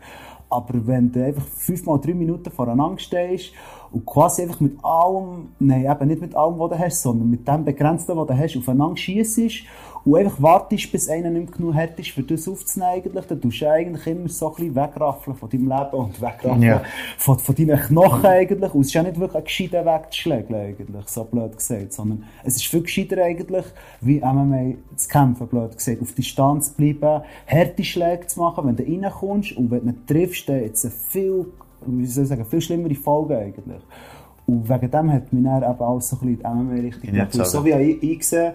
Aber wenn du einfach fünfmal drei Minuten voreinander stehst und quasi einfach mit allem, nein, eben nicht mit allem, was du hast, sondern mit dem Begrenzten, was du hast, aufeinander schiessest und einfach wartest, bis einer nicht mehr genug hat, ist, für das aufzunehmen eigentlich, dann tust du eigentlich immer so ein bisschen wegraffeln von deinem Leben und wegraffeln Ja. von, von deinen Knochen eigentlich. Und es ist ja nicht wirklich ein gescheiter Weg zu schlagen eigentlich, so blöd gesagt, sondern es ist viel gescheiter eigentlich, wie MMA zu kämpfen, blöd gesagt. Auf Distanz bleiben, harte Schläge zu machen, wenn du reinkommst und wenn du ihn triffst, dann jetzt eine viel, wie soll ich sagen, viel schlimmere Folge eigentlich. Und wegen dem hat mich dann eben alles so ein bisschen in die MMA-Richtung Ja, gemacht. Und so. Wie ich, ich gesehen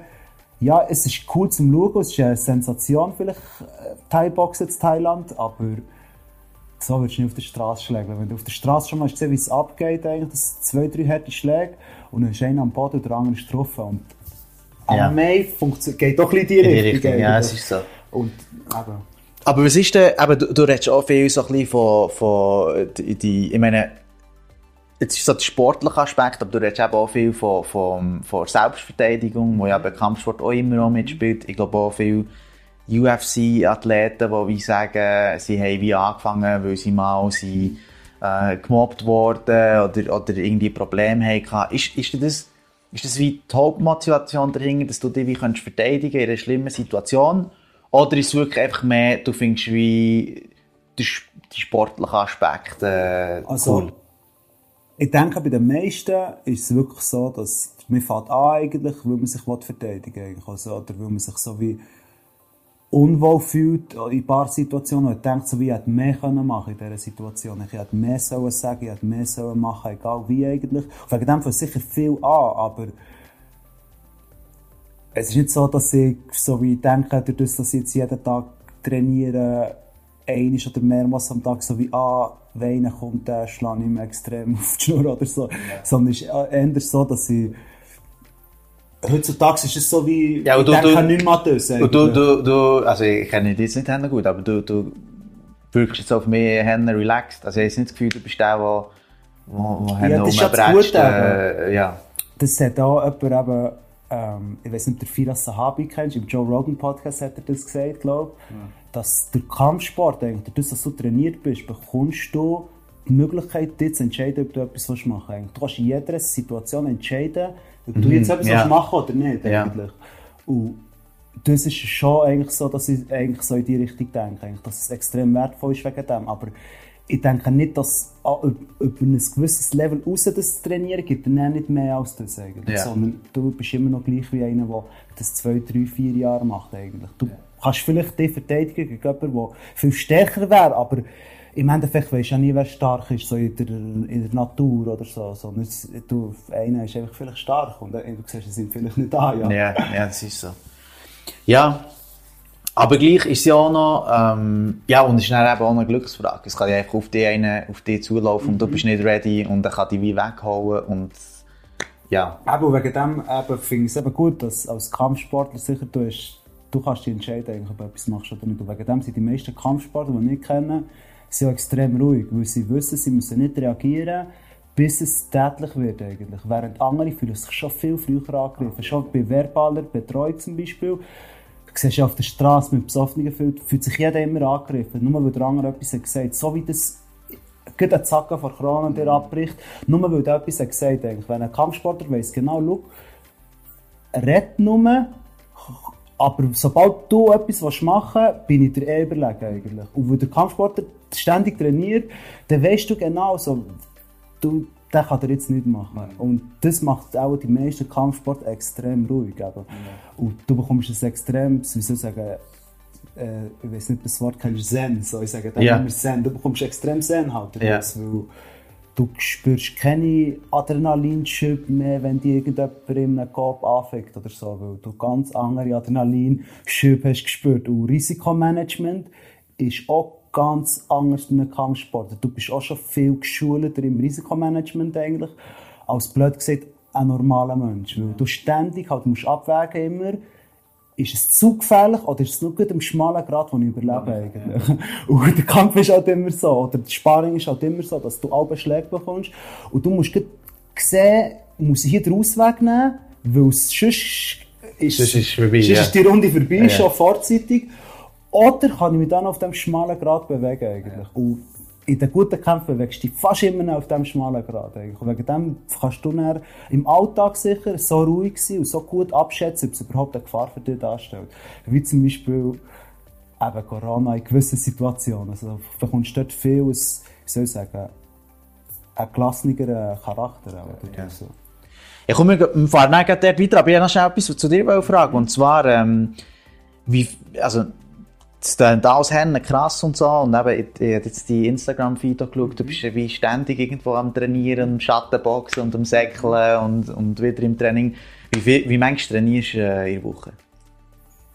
ja, es ist cool zum Schauen, es ist eine Sensation vielleicht, äh, Thai-Boxen in Thailand, aber so würdest du nicht auf der Straße schlagen. Wenn du auf der Straße schon mal gesehen, wie es abgeht, eigentlich, das zwei, drei harte Schläge und dann ist einer am Boden und der andere ist getroffen. Und Ja. MMA geht doch ein bisschen in die In die Richtung. Richtung, ja, es ist so. Und eben, Aber was ist denn, eben, du, du redest auch viel so ein bisschen von, von die, die, ich meine, jetzt ist so der sportliche Aspekt, aber du redest eben auch viel von, von, von Selbstverteidigung, wo ja beim Kampfsport auch immer auch mitspielt. Ich glaube auch viele UFC-Athleten, die wie sagen, sie haben wie angefangen, weil sie mal sie, äh, gemobbt wurden oder, oder irgendwie Probleme hatten. Ist, ist das, ist das wie die Hauptmotivation dahinter, dass du dich wie kannst verteidigen in einer schlimmen Situation? Oder ist es wirklich einfach mehr, du findest wie die, die sportlichen Aspekte äh, Also, cool? ich denke, bei den meisten ist es wirklich so, dass man fängt an eigentlich, weil man sich verteidigen will. Also, oder weil man sich so wie unwohl fühlt in ein paar Situationen und denkt, so wie, ich hätte mehr können machen in dieser Situation. Ich hätte mehr sollen sagen, ich hätte mehr sollen machen, egal wie eigentlich. Wegen dem fängt sicher viel an, aber es ist nicht so, dass ich so wie denke, dadurch, dass ich jetzt jeden Tag trainiere, einmal oder mehrmals am Tag, so wie, ah, wenn einer kommt, der schlage ich ihm extrem (laughs) auf die Schnur oder so. Sondern es ist eher so, dass ich Heutzutage ist es so wie, Ja, und ich du- denke nicht mehr an das. Und du, du, du, also ich kenne dich jetzt nicht Hände gut, aber du, du wirkst jetzt auf mich Hände relaxed. Also ich habe nicht das Gefühl, du bist der, der wo, wo Hände das ist ja das äh, ja. Das hat auch jemand eben, ähm, ich weiß nicht, ob du Firas Sahabi kennst, im Joe Rogan Podcast hat er das gesagt, glaube ich, dass der Kampfsport, eigentlich, das, dass du trainiert bist, bekommst du die Möglichkeit, dir zu entscheiden, ob du etwas machen willst. Du kannst in jeder Situation entscheiden, ob du jetzt etwas ja. machen oder nicht, Ja. eigentlich. Und das ist schon eigentlich so, dass ich eigentlich so in die Richtung denke, eigentlich, dass es extrem wertvoll ist wegen dem. Aber ich denke nicht, dass ah, über über ein gewisses Level raus das trainieren gibt dann nicht mehr als das eigentlich. Ja. Sondern du bist immer noch gleich wie einer, der das zwei, drei, vier Jahre macht eigentlich. Du kannst vielleicht dich verteidigen gegen jemanden, der viel stärker wäre, aber im Endeffekt weisst du ja nie, wer stark ist, so in der, in der Natur oder so. Sondern es- du, einer ist einfach vielleicht stark und du siehst es ihm vielleicht nicht an. Ja. Ja, ja, das ist so. Ja, aber gleich ist es ja auch noch, ähm, ja, und es ist dann eben auch eine Glücksfrage. Es kann ja einfach auf dich, einen, auf dich zulaufen und du bist nicht ready und dann kann dich wie weghauen und ja. Eben, wegen dem eben, finde ich es eben gut, dass als Kampfsportler sicher du, hast, du kannst dich entscheiden, eigentlich, ob du etwas machst oder nicht. Und wegen dem sind die meisten Kampfsportler, die ich kenne, sind extrem ruhig, weil sie wissen, sie müssen nicht reagieren, bis es tätlich wird eigentlich. Während andere fühlen sich schon viel früher angegriffen. Schon bei verbaler Betreuung zum Beispiel, siehst ja auf der Straße mit Besoffenen fühlt, fühlt sich jeder immer angegriffen, nur weil der andere etwas hat gesagt. So wie das gerade ein Zacken vor Krone dir abbricht, nur weil der etwas hat gesagt eigentlich. Wenn ein Kampfsportler weiss genau, schau, red nur, aber sobald du etwas machen willst, bin ich dir eh überlegen eigentlich. Und wenn der Kampfsportler ständig trainiert, dann weißt du genau, so, du, der kann dir jetzt nichts machen. Und das macht auch die meisten Kampfsport extrem ruhig. Eben. Und du bekommst ein extrem, wie soll ich sagen, äh, ich weiß nicht, das Wort kennst, Zen. So, ich sage dann immer Zen. Du bekommst extrem Zen halt. Daraus, Weil du spürst keine Adrenalinschübe mehr, wenn die irgendjemand in einem Kopf anfängt oder so. Weil du ganz andere Adrenalinschübe hast gespürt. Und Risikomanagement ist auch ganz anders in einem Kampfsport. Du bist auch schon viel geschulter im Risikomanagement eigentlich, als blöd gesagt ein normaler Mensch. Weil du ständig halt musst abwägen immer, ist es zu gefährlich oder ist es nur gut im schmalen Grad, wo ich überlebe eigentlich. (laughs) Und der Kampf ist halt immer so, oder die Sparring ist halt immer so, dass du alle Schläge bekommst und du musst sehen, muss ich hier den Ausweg nehmen, weil es sonst ist, Sonst ist vorbei, sonst ja. ist die Runde vorbei, Ja. schon vorzeitig. Oder kann ich mich dann auf dem schmalen Grad bewegen eigentlich. Und in den guten Kämpfen bewegst du dich fast immer auf diesem schmalen Grad. Eigentlich. Und wegen dem kannst du dann im Alltag sicher so ruhig sein und so gut abschätzen, ob es überhaupt eine Gefahr für dich darstellt. Wie zum Beispiel eben Corona in gewissen Situationen. Also, du bekommst dort viel, wie soll ich sagen, einen gelasseneren Charakter. Auch, ja. so. Ich komme, fahren dann dort weiter, aber ich habe noch etwas zu dir fragen. Und zwar, ähm, wie, also, das klingt alles krass und so. Und eben, ich, ich habe jetzt die Instagram-Feed geschaut, du bist wie ständig irgendwo am Trainieren, am Schattenboxen und am Säckeln und, und wieder im Training. Wie, viel, wie manchmal trainierst du äh, in der Woche?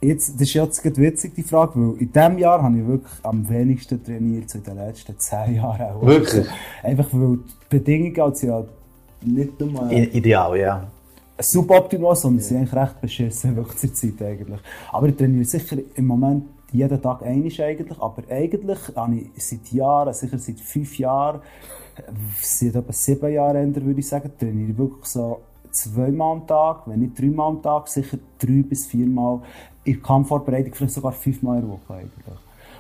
Jetzt, das ist jetzt witzig, die Frage, weil in diesem Jahr habe ich wirklich am wenigsten trainiert, so in den letzten zehn Jahren auch. Wirklich? Einfach weil die Bedingungen als ja nicht nur... Ideal, ja. Suboptimal, sondern ja. sie sind eigentlich recht beschissen, wirklich zur Zeit eigentlich. Aber ich trainiere sicher im Moment jeden Tag einig eigentlich, aber eigentlich habe ich seit Jahren, sicher seit fünf Jahren, seit etwa sieben Jahren, würde ich sagen, trainiere ich wirklich so zweimal am Tag, wenn nicht dreimal am Tag, sicher drei bis viermal in der Kampfvorbereitung vielleicht sogar fünfmal in der Woche eigentlich.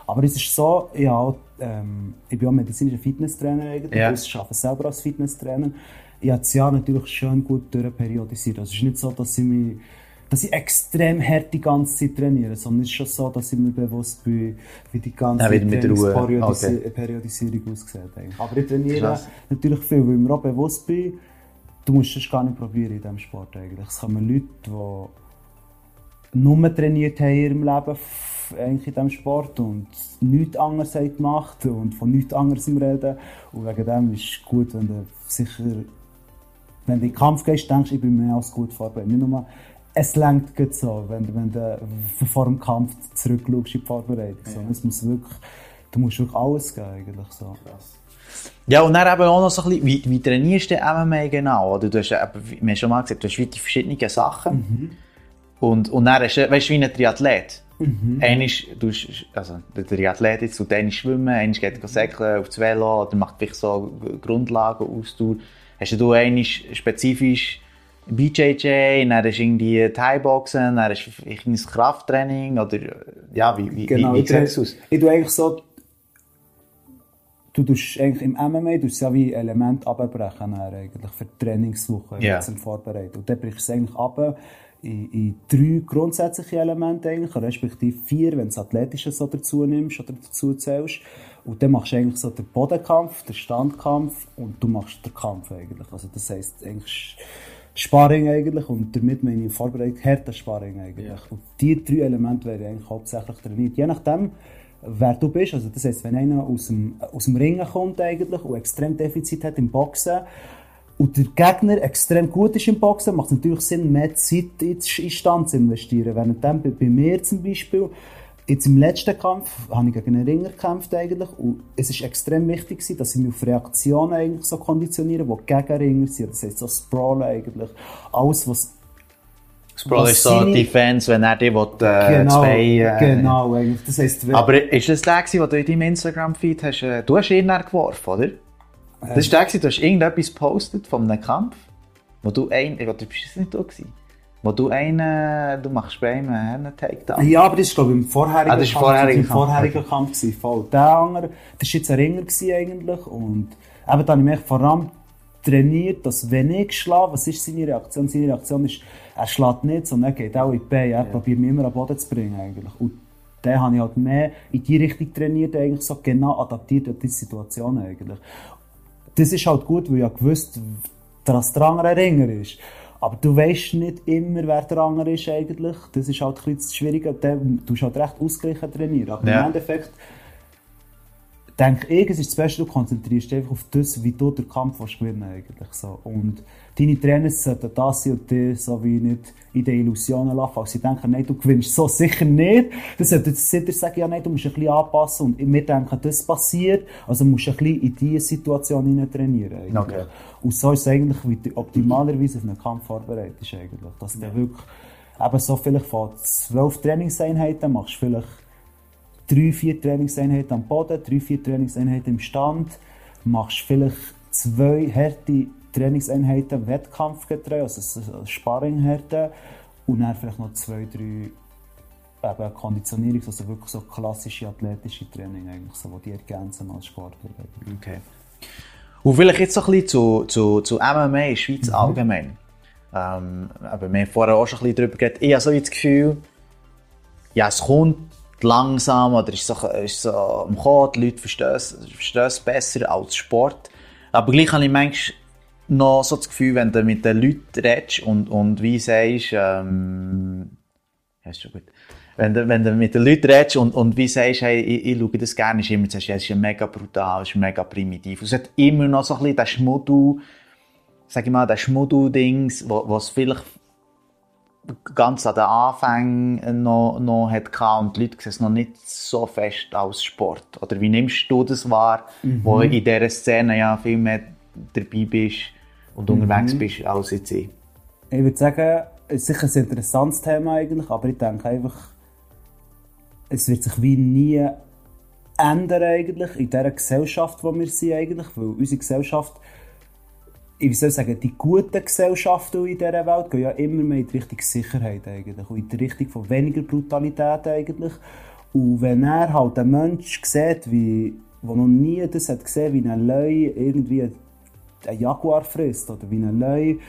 Aber es ist so, ja, ähm, ich bin auch medizinischer Fitnesstrainer eigentlich, ja. ich arbeite selber als Fitnesstrainer. Ich habe das Jahr natürlich schön gut durchperiodisiert. Also es ist nicht so, dass ich mich dass ich extrem hart die ganze Zeit trainiere, sondern es ist schon so, dass ich mir bewusst bin, wie die ganze Periodisi okay. Periodisierung aussieht. Eigentlich. Aber ich trainiere Krass. natürlich viel, weil ich mir auch bewusst bin, du musst es gar nicht probieren in diesem Sport eigentlich. Es kommen Leute, die nur trainiert haben in ihrem Leben eigentlich in diesem Sport und nichts anderes haben gemacht und von nichts anderes reden. Und wegen dem ist es gut, wenn du sicher, wenn du in den Kampf gehst, denkst, ich bin mehr als gut vorbereitet. Nicht nur, es lenkt so, wenn, wenn du vor dem Kampf zurückschaust in die Vorbereitung. Ja. es muss wirklich, du musst wirklich alles geben, eigentlich so. Krass. Ja, und dann eben auch noch so ein bisschen, wie, wie trainierst du MMA genau? Oder du hast, eben, wie wir schon mal gesagt, du hast die verschiedenen Sachen. Mhm. Und, und dann hast du, weißt du, wie ein Triathlet. Mhm. Einmal, du, also, der Triathlet jetzt tut einmal schwimmen, einmal geht er säckeln auf das Velo, oder macht vielleicht so Grundlagen Ausdauer. Hast du einmal spezifisch BJJ, dann du irgendwie Thai-Boxen, dann hast du ein Krafttraining, oder, ja, wie, wie, genau, wie, wie sieht das aus? Ich tue eigentlich so, du tust eigentlich im MMA, du ja wie Element abbrechen, eigentlich, für die Trainingswoche, yeah. zum Vorbereiten. Und dann brichst du es eigentlich ab, in, in drei grundsätzliche Elemente eigentlich, respektive vier, wenn du das Athletische so dazu nimmst oder dazu zählst. Und dann machst du eigentlich so den Bodenkampf, den Standkampf und du machst den Kampf eigentlich. Also das heisst eigentlich Sparring eigentlich und damit meine Vorbereitung härter Sparring eigentlich. Ja. Und diese drei Elemente werden eigentlich hauptsächlich trainiert. Je nachdem, wer du bist, also das heisst, wenn einer aus dem, aus dem Ringen kommt eigentlich und extrem Defizit hat im Boxen, und der Gegner extrem gut ist im Boxen, macht es natürlich Sinn, mehr Zeit in Stand zu investieren. Während bei, bei mir zum Beispiel, jetzt im letzten Kampf, habe ich gegen einen Ringer gekämpft eigentlich, und es ist extrem wichtig dass ich mich auf Reaktionen eigentlich so konditioniere, die gegen Ringer sind. Das heisst, so Sprawlen eigentlich. Alles, was Sprawl ist so Defense, wenn er die will, äh, genau, zwei, äh, genau, eigentlich. Das heisst, aber ist das der, was du in deinem Instagram-Feed hast? Äh, du hast ihn geworfen, oder? Das war der, du hast irgendetwas gepostet von einem Kampf, wo du ein, du bist nicht da gewesen, wo du einen, du machst bei einem einen Takedown. Ja, aber das ist glaube ich im vorherigen ah, das Kampf, vorherigen Kampf, vorherigen Kampf gewesen, voll. Der andere, das war jetzt ein Ringer gewesen eigentlich und eben da habe ich mich vor allem trainiert, dass wenn ich schlage, was ist seine Reaktion? Seine Reaktion ist, er schlägt nicht, sondern er geht auch in die Beine, er ja. probiert mich immer am Boden zu bringen eigentlich. Und den habe ich halt mehr in die Richtung trainiert, eigentlich so genau adaptiert an diese Situation eigentlich das ist halt gut, weil ich ja gewusst, dass der andere ein Ringer ist. Aber du weißt nicht immer, wer der andere ist eigentlich. Das ist halt ein bisschen schwierig. Du musst halt recht ausgleichen trainieren. Aber ja. im Endeffekt denke ich, es ist das Beste, du konzentrierst dich einfach auf das, wie du den Kampf gewinnen eigentlich so. Und deine Trainer sollten das sein und die so wie nicht in den Illusionen lachen. Also sie denken, nein, du gewinnst so sicher nicht. Dann sollten sie sagen, ja, nein, du musst ein bisschen anpassen. Und wir denken, das passiert. Also musst du ein bisschen in diese Situation hinein trainieren. Okay. Und so ist es eigentlich, wie du optimalerweise auf einen Kampf vorbereitet eigentlich. Dass ja. du wirklich eben so vielleicht von zwölf Trainingseinheiten machst, vielleicht drei, vier Trainingseinheiten am Boden, drei, vier Trainingseinheiten im Stand, machst vielleicht zwei harte Trainingseinheiten Wettkampfgetreu, also Sparringhärte und dann vielleicht noch zwei, drei eben Konditionierungs-, also wirklich so klassische athletische Training eigentlich, so, die ergänzen als Sportler. Okay. Und vielleicht jetzt so ein bisschen zu, zu, zu MMA in der Schweiz mhm. allgemein. Ähm, aber wir haben vorher auch schon ein bisschen darüber geredet. Ich habe so das Gefühl, ja, es kommt langsam oder ist so, ist so am Kommen, die Leute verstehen es, besser als Sport. Aber gleich habe ich manchmal noch so das Gefühl, wenn du mit den Leuten redest und, und wie sagst, ähm, ja, ist schon gut. Wenn du, wenn du mit den Leuten redest und, und wie sagst, hey, ich, ich schaue das gerne, ist immer zu sagen, es ist mega brutal, es ist mega primitiv. Es hat immer noch so ein bisschen das Schmuddel, sag ich mal, das Schmuddel-Dings, was vielleicht ganz an den Anfängen noch, noch hat und die Leute sehen es noch nicht so fest als Sport. Oder wie nimmst du das wahr, mhm. wo in dieser Szene ja viel mehr dabei bist und mhm. unterwegs bist als jetzt ich? Ich würde sagen, es ist sicher ein interessantes Thema eigentlich, aber ich denke einfach, es wird sich wie nie ändern eigentlich in dieser Gesellschaft, wo wir sind eigentlich, weil unsere Gesellschaft ich soll sagen, die guten Gesellschaften in dieser Welt gehen ja immer mehr in die Richtung Sicherheit eigentlich und in die Richtung von weniger Brutalität eigentlich. Und wenn er halt einen Mensch sieht, wie, der noch nie das hat gesehen, wie ein Löwe irgendwie einen Jaguar frisst oder wie ein Löwe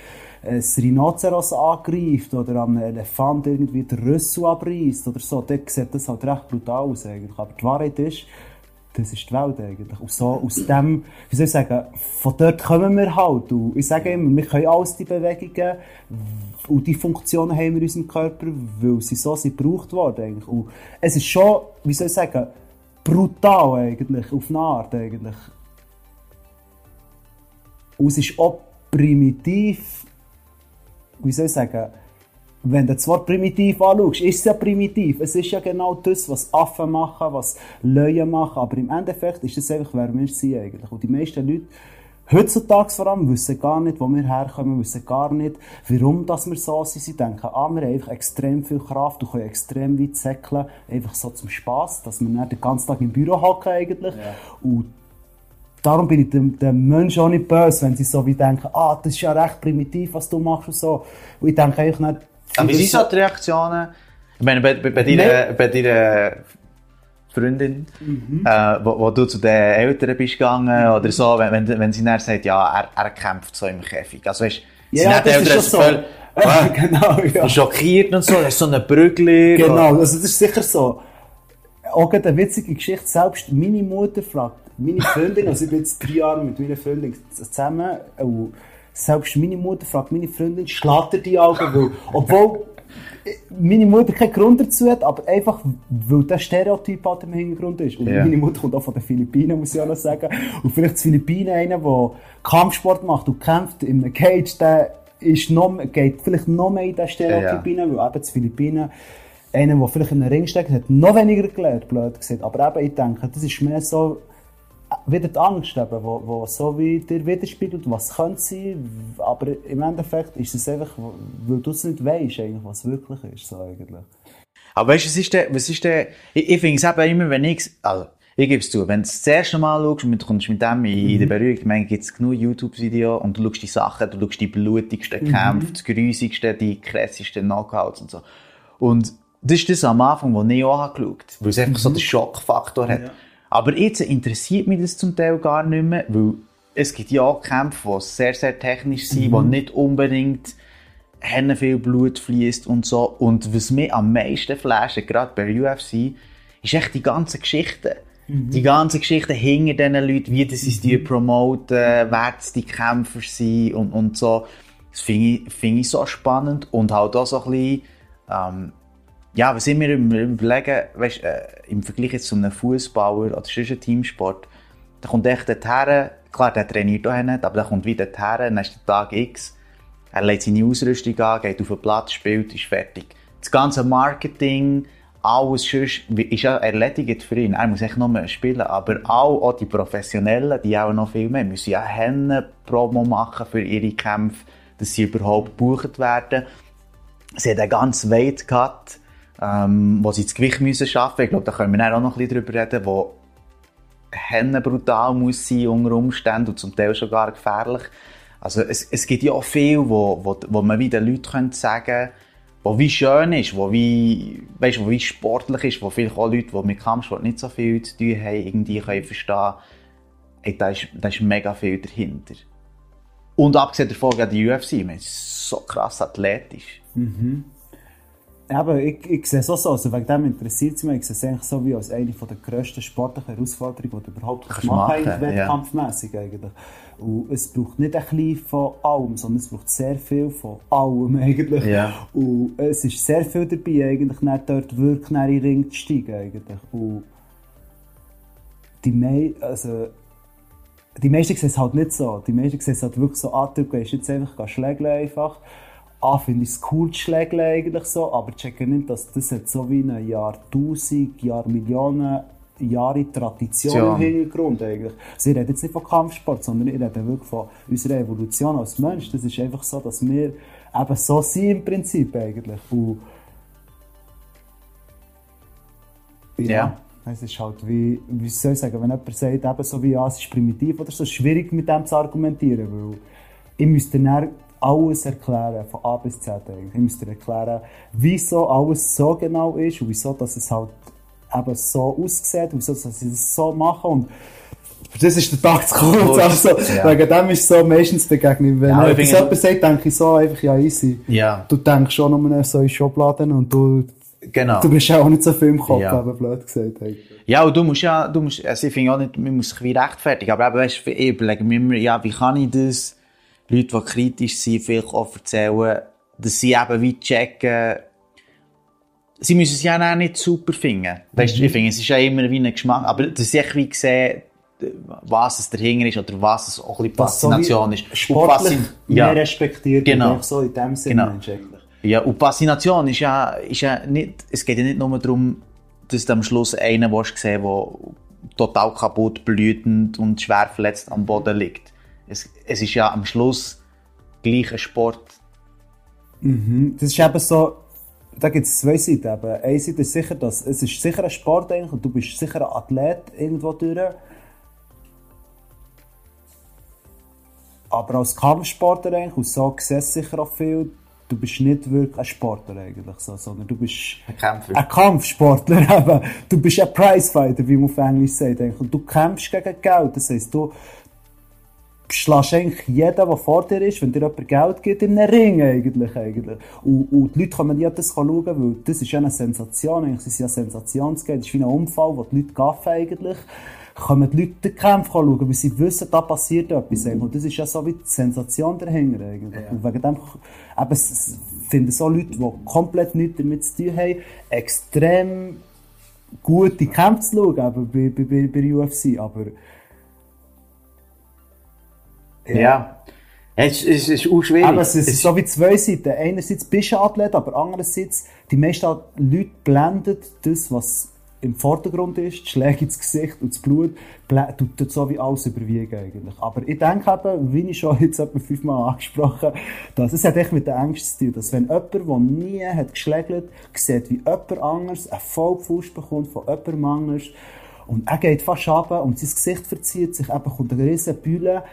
ein Rhinoceros angreift oder an einem Elefant irgendwie den Rüssel abreißt oder so, dann sieht das halt recht brutal aus eigentlich. Aber die Wahrheit ist, das ist die Welt eigentlich. Und so aus dem, wie soll ich sagen, von dort kommen wir halt. Und ich sage immer, wir können alles die Bewegungen und die Funktionen haben wir in unserem Körper, weil sie so sind gebraucht worden eigentlich. Und es ist schon, wie soll ich sagen, brutal eigentlich, auf eine Art eigentlich. Und es ist auch primitiv, wie soll ich sagen, wenn du das Wort primitiv anschaust, ist es ja primitiv. Es ist ja genau das, was Affen machen, was Löwen machen. Aber im Endeffekt ist es einfach, wer wir sind eigentlich. Und die meisten Leute, heutzutage vor allem, wissen gar nicht, wo wir herkommen, wissen gar nicht, warum dass wir so sind. Sie denken, ah, wir haben einfach extrem viel Kraft, du kannst extrem weit säckeln, einfach so zum Spass, dass wir nicht den ganzen Tag im Büro hocken eigentlich. Ja. Und darum bin ich dem, dem Menschen auch nicht böse, wenn sie so wie denken, ah, das ist ja recht primitiv, was du machst und so. Und ich denke eigentlich nicht, aber wie sind so die Reaktionen? Ich meine, bei, bei, bei deiner, bei deiner Freundin, mhm. äh, wo, wo, du zu den Eltern bist gegangen mhm. oder so, wenn, wenn, wenn sie dann sagt, ja, er, er kämpft so im Käfig. Also weißt, ja, sind die Eltern so. Voll, äh, (laughs) genau, ja. schockiert und so, das ist so eine Brügel. Genau, also das ist sicher so. Auch eine witzige Geschichte, selbst meine Mutter fragt, meine Freundin, also ich bin jetzt drei Jahre mit meiner Freundin zusammen, und selbst meine Mutter fragt meine Freundin, schlägt die Augen? Weil, obwohl meine Mutter keinen Grund dazu hat, aber einfach, weil der Stereotyp halt im Hintergrund ist. Und yeah. meine Mutter kommt auch von den Philippinen, muss ich auch noch sagen. Und vielleicht die Philippinen einer, der Kampfsport macht und kämpft in einem Cage, der ist noch, geht vielleicht noch mehr in den Stereotyp yeah. rein, weil eben die Philippinen einer, der vielleicht in einem Ring steckt, hat noch weniger gelernt, blöd gesagt. Aber eben, ich denke, das ist mehr so, wieder die Angst, eben, wo, wo so wie dir widerspiegelt, was könnte sein, aber im Endeffekt ist es einfach, weil du es nicht weißt, eigentlich, was wirklich ist, so eigentlich. Aber weißt du, was ist der, was ist der, ich, ich finde es eben immer, wenn ich, also, ich gebe es zu, wenn du das erste Mal schaust und du kommst mit dem in, mhm. in der Berührung, ich meine, gibt es genug YouTube-Videos und du schaust die Sachen, du schaust die blutigsten mhm. Kämpfe, die grusigsten, die krassesten Knockouts und so. Und das ist das am Anfang, wo ich auch geschaut habe, weil es einfach mhm. so den Schockfaktor hat. Ja. Aber jetzt interessiert mich das zum Teil gar nicht mehr, weil es gibt ja auch Kämpfe, die sehr, sehr technisch sind, mhm. wo nicht unbedingt viel Blut fließt und so. Und was mich am meisten flasht, gerade bei UFC, ist echt die ganze Geschichte. Mhm. Die ganze Geschichte hinter diesen Leuten, wie das sie mhm. promoten, wer die Kämpfer sind und, und so. Das finde ich, find ich so spannend und halt auch so ein bisschen, ähm, ja, was ich mir überlegen, weißt, äh, im Vergleich jetzt zu einem Fußballer oder sonst einem Teamsport, da kommt echt dorthin, klar, der trainiert auch nicht, aber der kommt wieder dorthin, dann ist der Tag X, er legt seine Ausrüstung an, geht auf den Platz, spielt, ist fertig. Das ganze Marketing, alles sonst, ist ja erledigt für ihn. Er muss echt noch mehr spielen. Aber auch, auch die Professionellen, die auch noch viel mehr, müssen ja Hände Promo machen für ihre Kämpfe, dass sie überhaupt gebucht werden. Sie hat einen ganz weit gehabt ähm, wo sie das Gewicht müssen schaffen. Ich glaube, da können wir auch noch ein bisschen drüber reden, wo Henne brutal muss sein unter Umständen und zum Teil schon gar gefährlich. Also es, es gibt ja auch viel, wo, wo, wo man wieder Leuten sagen wo wie schön ist, wo wie, weißt, wo wie sportlich ist, wo vielleicht auch Leute, die mit Kampfsport nicht so viel zu tun haben, irgendwie können verstehen, ey, da ist, da ist mega viel dahinter. Und abgesehen davon, die UFC, man ist so krass athletisch. Mhm. Eben, ich, ich sehe es auch so, also wegen dem interessiert es mich, ich sehe es eigentlich so wie als eine der grössten sportlichen Herausforderungen, die du überhaupt kannst machen kannst, wettkampfmässig ja. eigentlich. Und es braucht nicht ein bisschen von allem, sondern es braucht sehr viel von allem eigentlich. Ja. Und es ist sehr viel dabei, eigentlich nicht dort wirklich in den Ring zu steigen eigentlich. Und die, Me also, die meisten sehen es halt nicht so. Die meisten sehen es halt wirklich so, ah, du gehst jetzt einfach schlägeln einfach. Ah, finde ich es cool zu schlägeln eigentlich so, aber checken nicht, dass das jetzt so wie ein Jahrtausend, Jahrmillionen Jahre Tradition ja. im Hintergrund eigentlich. Also ich rede jetzt nicht von Kampfsport, sondern ich rede wirklich von unserer Evolution als Mensch. Das ist einfach so, dass wir eben so sind im Prinzip eigentlich. Und ja. Es ist halt wie, wie soll ich sagen, wenn jemand sagt, eben so wie, ja, es ist primitiv oder so, schwierig mit dem zu argumentieren, weil ich müsste dann alles erklären, von A bis Z. Ich müsste erklären, wieso alles so genau ist und wieso, dass es halt eben so aussieht, wieso dass sie das so machen und das ist der Tag zu kurz. Also, ja. Wegen dem ist so meistens begegnet. Wenn ja, etwas jemand sagt, denke ich so einfach, ja, easy. Ja. Du denkst schon nur so in Schubladen und du, genau. du bist auch nicht so viel im Kopf, ja. eben blöd gesagt. Hey. Ja, und du musst ja, du musst, also ich finde auch nicht, man muss sich wie rechtfertigen, aber eben, weißt, ich überlege mir immer, ja, wie kann ich das Leute, die kritisch sind, vielleicht auch erzählen, dass sie eben wie checken, sie müssen es ja auch nicht super finden. Weißt, mhm. Ich finde, es ist ja immer wie ein Geschmack, aber dass ich wie sehe, was es dahinter ist oder was es auch ein bisschen Faszination so ist. Sportlich ja. mehr respektiert genau. so in dem Sinne genau. Ja, und Faszination ist ja, ist ja nicht, es geht ja nicht nur darum, dass du am Schluss einen willst sehen der total kaputt, blütend und schwer verletzt am Boden liegt. Es, es ist ja am Schluss gleich ein Sport. Mhm. Das ist eben so, da gibt es zwei Seiten. Eben. Eine Seite ist sicher, dass es ist sicher ein Sport eigentlich und du bist sicher ein Athlet irgendwo durch. Aber als Kampfsportler eigentlich, und so siehst sicher auch viel, du bist nicht wirklich ein Sportler eigentlich, so, sondern du bist ein Kämpfer. Ein Kampfsportler (laughs) eben. Du bist ein Prizefighter, wie man auf Englisch sagt. Eigentlich. Und du kämpfst gegen Geld. Das heisst, du, schlägst eigentlich jeden, der vor dir ist, wenn dir jemand Geld gibt, in einen Ring eigentlich. eigentlich. Und, und die Leute können ja das schauen, weil das ist ja eine Sensation, eigentlich ist ja Sensationsgeld, das ist wie ein Unfall, wo die Leute gaffen eigentlich kommen die Leute den Kampf schauen, weil sie wissen, da passiert etwas. Mhm. Und das ist ja so wie die Sensation dahinter. Eigentlich. Ja. Und wegen dem eben, finden so Leute, die komplett nichts damit zu tun haben, extrem gute Kämpfe zu schauen eben, bei, bei, bei UFC. Aber ja. ja. Es, es ist auch schwierig. Aber es ist es so wie zwei Seiten. Einerseits bist du ein Athlet, aber andererseits, die meisten Leute blenden das, was im Vordergrund ist, die Schläge ins Gesicht und das Blut, tut das so wie alles überwiegen eigentlich. Aber ich denke eben, wie ich schon jetzt etwa fünfmal angesprochen habe, dass es hat echt mit der Angst zu tun, dass wenn jemand, der nie hat geschlägelt, sieht, wie jemand anders einen Vollpfuß bekommt von jemandem anders und er geht fast runter und sein Gesicht verzieht sich, eben kommt eine riesen Bühne,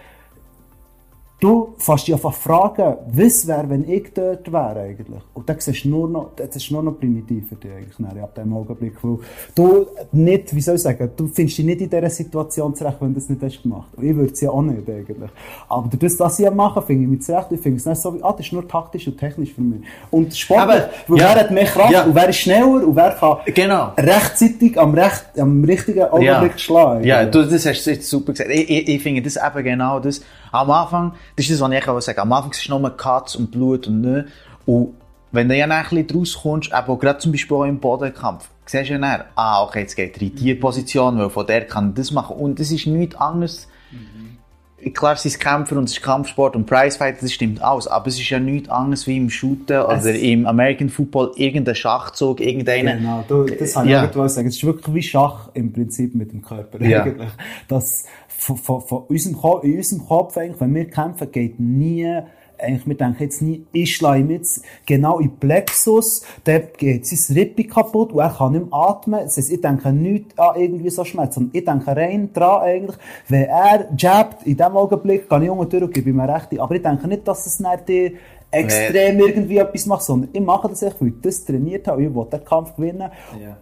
Du fährst dich einfach fragen, was wäre, wenn ich dort wäre eigentlich. Und dann siehst du nur noch, das ist nur noch primitiv für dich eigentlich, ab dem Augenblick. Weil du nicht, wie soll ich sagen, du findest dich nicht in dieser Situation zurecht, wenn du das nicht hast gemacht. Und ich würde es ja auch nicht eigentlich. Aber durch das, was ich mache, finde ich mich zurecht. Ich finde es nicht so wie, ah, das ist nur taktisch und technisch für mich. Und sportlich, Aber, ja, wer hat mehr Kraft ja. und wer ist schneller und wer kann genau. rechtzeitig am, recht, am richtigen Augenblick ja. schlagen. Ja, du, das hast du jetzt super gesagt. Ich, ich, ich finde das eben genau das. Am Anfang, das ist das, was ich auch sagen Am Anfang ist es nur Katz und Blut und ne. Und wenn du ja ein bisschen rauskommst, eben gerade zum Beispiel auch im Bodenkampf, siehst du ja dann, ah, okay, jetzt geht die Tierposition, weil von der kann das machen. Und das ist nichts anderes. Mhm. Klar, es ist Kämpfer und es ist Kampfsport und Prizefighter, das stimmt alles. Aber es ist ja nichts anderes wie im Shooten oder im American Football irgendein Schachzug, irgendeine. Genau, das habe ich ja. sagen. Es ist wirklich wie Schach im Prinzip mit dem Körper ja. eigentlich. Das, von, von, von unserem Kopf, in unserem Kopf, eigentlich, wenn wir kämpfen, geht nie eigentlich, wir denken jetzt nie, ich schlage ihm jetzt genau in Plexus, der geht sein Rippe kaputt und er kann nicht mehr atmen. Das heißt, ich denke nicht an irgendwie so Schmerz, sondern ich denke rein dran eigentlich, wenn er jabbt, in dem Augenblick, kann ich unten durch und gebe ihm recht. Aber ich denke nicht, dass es nicht die extrem nee. irgendwie etwas macht, sondern ich mache das weil ich das trainiert habe, ich will den Kampf gewinnen. Ja.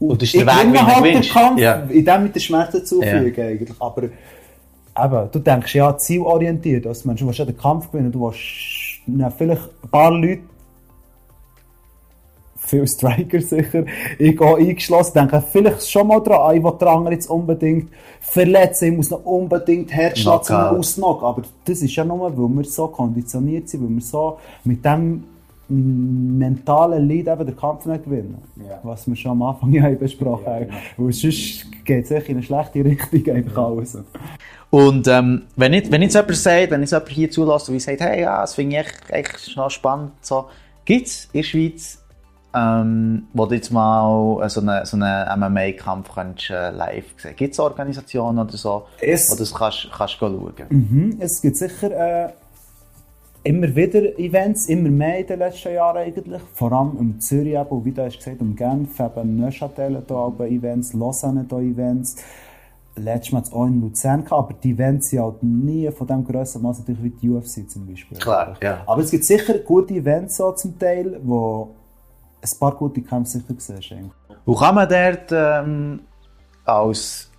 Und, das ist der Weg, wie halt den Kampf, ja. in dem mit den Schmerzen zufügen ja. eigentlich. Aber eben, du denkst ja zielorientiert, als Mensch, du willst ja den Kampf gewinnen, du willst na, vielleicht ein paar Leute, viele Striker sicher, ich gehe eingeschlossen, denke vielleicht schon mal dran, ich will den anderen jetzt unbedingt verletzen, ich muss noch unbedingt Herzschlag zum Ausnocken, aber das ist ja nur, weil wir so konditioniert sind, weil wir so mit dem mentalen Leid eben den Kampf nicht gewinnen. Ja. Was wir schon am Anfang ja besprochen genau. haben. Weil sonst geht es in eine schlechte Richtung einfach alles. Und ähm, wenn, jetzt, wenn jetzt jemand sagt, wenn jetzt jemand hier zulässt und sagt, hey, ja, das finde ich echt, echt noch spannend, so, gibt es in der Schweiz, ähm, wo du jetzt mal so einen so eine MMA-Kampf äh, live sehen Gibt es Organisationen oder so, es, wo du das kannst, kannst schauen? Mhm, es gibt sicher äh, immer wieder Events, immer mehr in den letzten Jahren eigentlich. Vor allem um Zürich, eben, wie du hast gesagt, um Genf, eben Neuchâtel da Events, Lausanne da Events letztes Mal auch in Luzern gehabt, aber die Events sind halt nie von dem grösseren Maß natürlich wie die UFC zum Beispiel. Klar, ja. Aber es gibt sicher gute Events so zum Teil, wo ein paar gute Kämpfe sicher siehst. Wo kann man dort ähm, als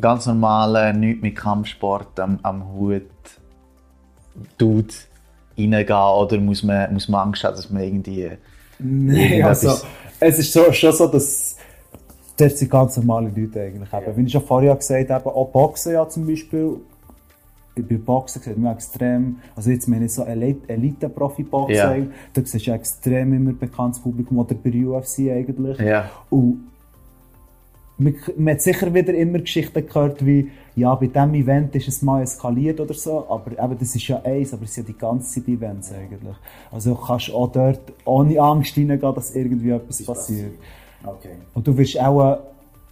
ganz normaler, nicht mit Kampfsport am, am Hut Dude reingehen oder muss man, muss man Angst haben, dass man irgendwie... Nein, also es ist so, schon so, dass das sind ganz normale Leute eigentlich. Ja. Wie ich schon vorher gesagt habe, auch Boxen ja zum Beispiel. Ich bin Boxen gesehen, mir extrem, also jetzt meine ich so Elite-Profi-Boxen, ja. da siehst du extrem immer bekanntes Publikum, oder bei UFC eigentlich. Ja. Und man, man hat sicher wieder immer Geschichten gehört, wie, ja, bei diesem Event ist es mal eskaliert oder so, aber eben, das ist ja eins, aber es sind ja die ganze Zeit Events eigentlich. Also du kannst auch dort ohne Angst reingehen, dass irgendwie etwas passiert. passiert. Okay. Und du wirst auch,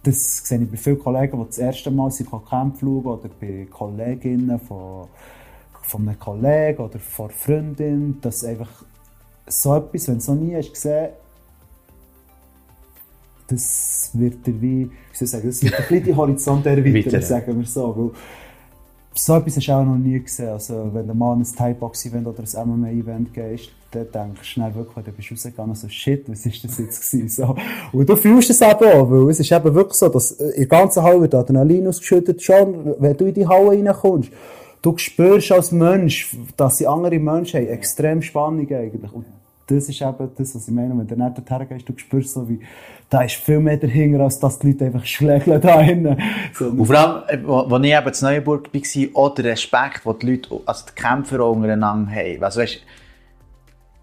das sehe ich bei vielen Kollegen, die das erste Mal sind Camp schauen oder bei Kolleginnen von, von einem Kollegen oder von einer Freundin, dass einfach so etwas, wenn du es noch nie hast gesehen das wird dir wie, wie soll ich sagen, das wird ein bisschen die Horizont erweitern, sagen wir so. Weil so etwas hast du auch noch nie gesehen. Also, wenn du mal an ein Thai-Box-Event oder ein MMA-Event gehst, dann denkst du schnell wirklich, dann bist du rausgegangen, so shit, was ist das jetzt gewesen? So. Und du fühlst es eben auch, weil es ist eben wirklich so, dass in der ganzen Halle wird Adrenalin ausgeschüttet, schon, wenn du in die Halle reinkommst. Du spürst als Mensch, dass sie andere Menschen haben, extrem Spannung eigentlich. Und das ist eben das, was ich meine, wenn du nicht dorthin gehst, du spürst so wie, da ist viel mehr dahinter, als dass die Leute einfach schlägeln da hinten. Und vor allem, äh, als ich eben in Neuburg war, auch der Respekt, den die Leute, also die Kämpfer untereinander haben. Also weißt,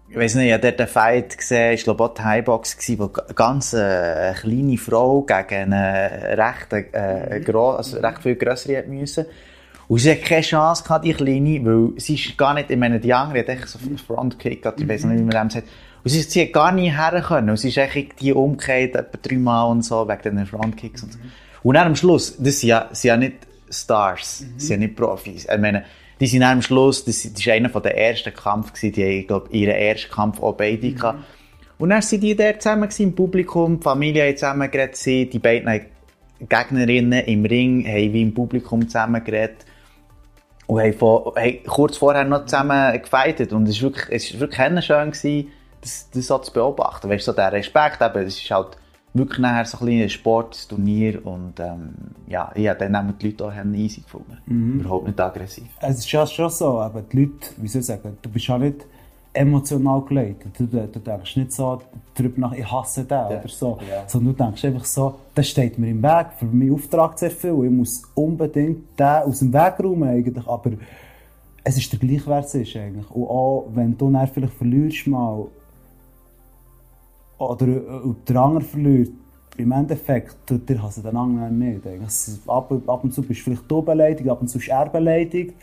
ich weiß nicht, ich habe dort einen Fight gesehen, ich glaube auch die Highbox gewesen, wo eine ganz äh, kleine Frau gegen eine recht, äh, also recht viel grössere hat müssen. Und sie hat keine Chance gehabt, die Kleine, weil sie ist gar nicht, ich meine, die andere hat echt so einen Frontkick, ich weiß nicht, wie man das sagt. Und sie, sie hat gar nicht her können. Und sie ist echt die umgekehrt, etwa dreimal und so, wegen den Frontkicks und so. Und dann am Schluss, das sind ja, sind ja nicht Stars, mhm. sind ja nicht Profis. Ich meine, die sind am Schluss, das, das ist einer der ersten gewesen, die, ich glaube, ihren ersten Kampf auch beide mhm. Und dann sind die da zusammen gewesen, im Publikum, die Familie hat zusammen geredet, die beiden Gegnerinnen im Ring haben wie im Publikum zusammen geredet. Und haben, von, haben kurz vorher noch zusammen gefightet. Und es war wirklich, es war wirklich schön, gewesen, das, das so zu beobachten. Weißt du, so der Respekt eben, es ist halt wirklich nachher so ein Sportturnier und ähm, ja, ich habe dann auch die Leute auch easy gefunden. Mhm. Überhaupt nicht aggressiv. Es ist ja schon so, aber die Leute, wie soll ich sagen, du bist ja nicht emotional geleitet. Du, du, denkst nicht so darüber nach, ich hasse den ja. oder so. Ja. Sondern du denkst einfach so, das steht mir im Weg, für meinen Auftrag sehr viel. Ich muss unbedingt den aus dem Weg räumen eigentlich. Aber es ist der Gleichwert ist eigentlich. Und auch wenn du dann vielleicht verlierst mal, oder äh, der andere verliert, im Endeffekt tut dir also den anderen nicht. Ab, ab und zu bist du vielleicht du beleidigt, ab und zu ist er beleidigt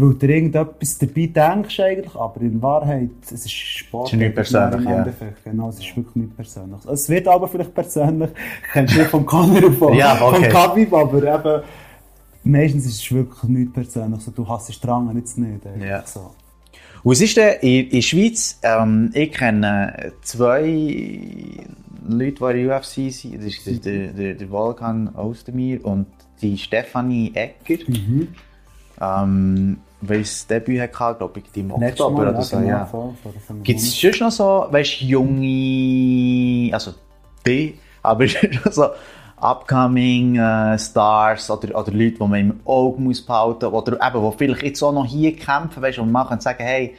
weil du irgendetwas dabei denkst eigentlich, aber in Wahrheit, es ist Sport. Es ist nicht persönlich, ja. Genau, es ist wirklich nicht persönlich. Es wird aber vielleicht persönlich, ich kenne nicht vom Conor (laughs) von, ja, okay. vom Khabib, aber eben, meistens ist es wirklich nichts persönlich. So, du hasst Strangen jetzt nicht. eigentlich Ja. So. Und was ist in, in der Schweiz? Ähm, ich kenne zwei Leute, die in der UFC sind. Das ist der, der, der Volkan Ostermeier und die Stefanie Ecker. Ähm, weil das Debüt hatte, glaube ich, im Oktober oder so. Ja. vor- vor Gibt es sonst noch so, weißt junge, also die, aber (laughs) schon so upcoming äh, Stars oder, oder Leute, die man im Auge muss behalten oder eben, die vielleicht jetzt auch noch hier kämpfen, weißt und man kann sagen, hey,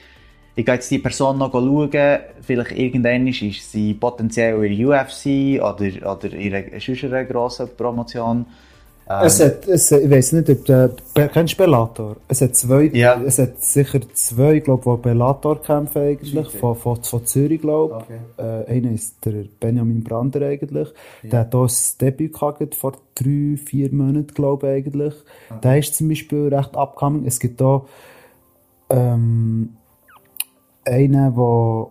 ich gehe jetzt die Person noch schauen, vielleicht irgendwann ist sie potenziell in der UFC oder, oder in einer, sonst einer grossen Promotion. Ähm, Es hat, es, ich weiß nicht, ob Be- kennst du Bellator? Es hat zwei, Ja. es hat sicher zwei, glaube ich, Bellator kämpfen eigentlich, von, von, von Zürich, glaube ich. Äh, einer ist der Benjamin Brander eigentlich. Der hat auch das Debüt gehabt vor drei, vier Monaten, glaube ich eigentlich. Der ist zum Beispiel recht upcoming. Es gibt da, ähm, einen, der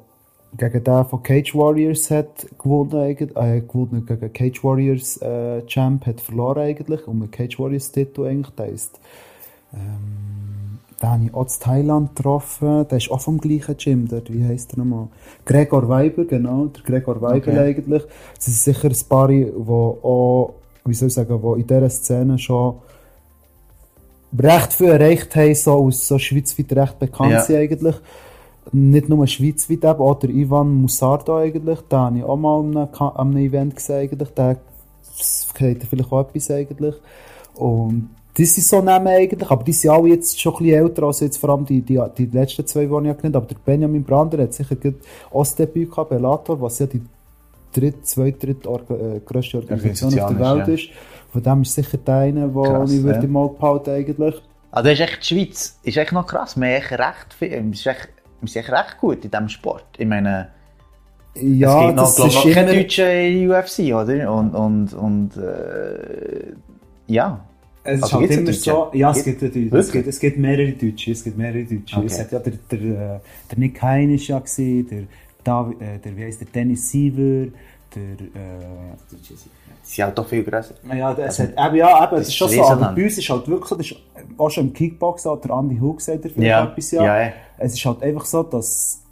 gegen den von Cage Warriors hat gewonnen, äh, gewonnen gegen Cage Warriors äh, Champ, hat verloren eigentlich, um den Cage Warriors Titel eigentlich, der ist, ähm, den habe ich auch in Thailand getroffen, der ist auch vom gleichen Gym dort, wie heisst der nochmal? Gregor Weiber, genau, der Gregor Weiber Okay. eigentlich. Das sind sicher ein paar, die auch, wie soll ich sagen, die in dieser Szene schon recht viel erreicht haben, so aus so schweizweit recht bekannt Ja. sind eigentlich. Nicht nur schweizweit eben, auch der Ivan Musardo eigentlich, den habe ich auch mal an einem, an einem Event gesehen eigentlich, der kennt vielleicht auch etwas eigentlich. Und das sind so Namen eigentlich, aber die sind alle jetzt schon ein bisschen älter, als jetzt vor allem die, die, die letzten zwei, die ich genannt habe. Aber der Benjamin Brander hat sicher auch das Debüt gehabt, Bellator, was ja die dritt, zweit, dritt Orga, äh, grösste Organisation auf der Welt ist, ist. Von dem ist sicher der eine, den ich würde ja. Auge behalten eigentlich. Also das ist echt die Schweiz, ist echt noch krass. Wir, haben echt recht viel, echt, wir sind echt recht gut in diesem Sport. Ich meine, Ja, es gibt noch, das glaub, ist noch keine immer- Deutschen der UFC, oder? Und, und, und äh, ja. Es ist Also halt gibt's immer so, ja, es Gibt- es, gibt, es gibt mehrere Deutsche, es gibt mehrere Deutsche. Okay. Es hat ja der, der, äh, der Nick Hein ist ja gewesen, der, Davi- äh, der, wie heisst der, Dennis Siever, der, äh, Sie sind halt doch viel grösser. ja, es hat, eben, ja, eben, es ist schon ist so, aber bei uns ist halt wirklich so, das ist auch schon im Kickboxen, hat der Andi Hug gesagt, er vielleicht Ja, etwas, ja. ja, ja. Es ist halt einfach so, dass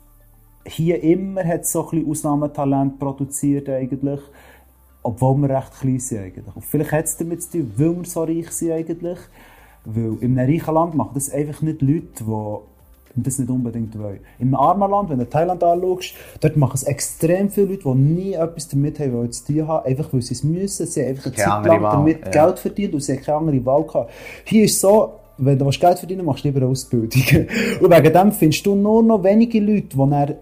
hier immer hat so ein bisschen Ausnahmetalent produziert eigentlich, obwohl wir recht klein sind eigentlich. Und vielleicht hat es damit zu tun, weil wir so reich sind eigentlich, weil in einem reichen Land machen das einfach nicht Leute, die das nicht unbedingt wollen. In einem armen Land, wenn du Thailand anschaust, dort machen es extrem viele Leute, die nie etwas damit haben, wollen zu tun haben, einfach weil sie es müssen. Sie haben einfach eine Keine Zeit lang Wahl, damit ja. Geld verdient und sie haben keine andere Wahl gehabt. Hier ist so, wenn du Geld verdienen willst, machst du lieber eine Ausbildung. (laughs) und wegen dem findest du nur noch wenige Leute, die dann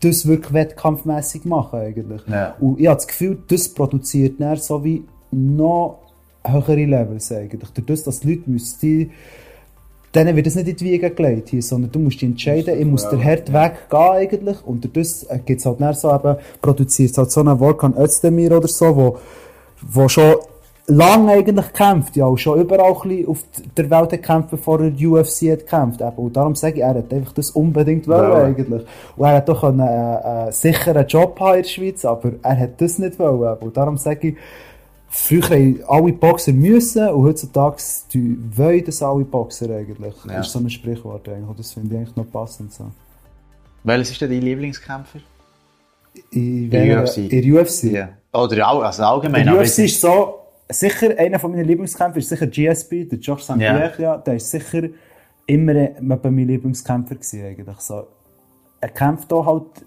das wirklich wettkampfmässig machen eigentlich. Ja. Und ich habe das Gefühl, das produziert dann so wie noch höhere Levels eigentlich. Durch das, dass die Leute müssen, die, denen wird das nicht in die Wiege gelegt hier, sondern du musst dich entscheiden, ich muss der hart weggehen eigentlich und durch das gibt es halt dann so eben, produziert es halt so einen Volkan Özdemir oder so, wo, wo schon lange eigentlich kämpft, ja, auch schon überall ein bisschen auf der Welt gekämpft, bevor er UFC hat gekämpft. Eben. Und darum sage ich, er hat einfach das unbedingt wollen, Wollen. eigentlich. Und er hat doch einen, äh, äh, sicheren Job haben in der Schweiz, aber er hat das nicht wollen. eben. Und darum sage ich, früher haben alle Boxer müssen und heutzutage wollen das alle Boxer eigentlich. Ja. Das ist so ein Sprichwort eigentlich. Und das finde ich eigentlich noch passend so. Welches ist denn dein Lieblingskämpfer? In, In der welcher- UFC. In UFC. Ja. Oder also allgemein. Aber UFC ist so, sicher, einer von meinen Lieblingskämpfer ist sicher GSP, der Josh St. Pierre, ja. der ist sicher immer mein Lieblingskämpfer gewesen, eigentlich so. Er kämpft auch halt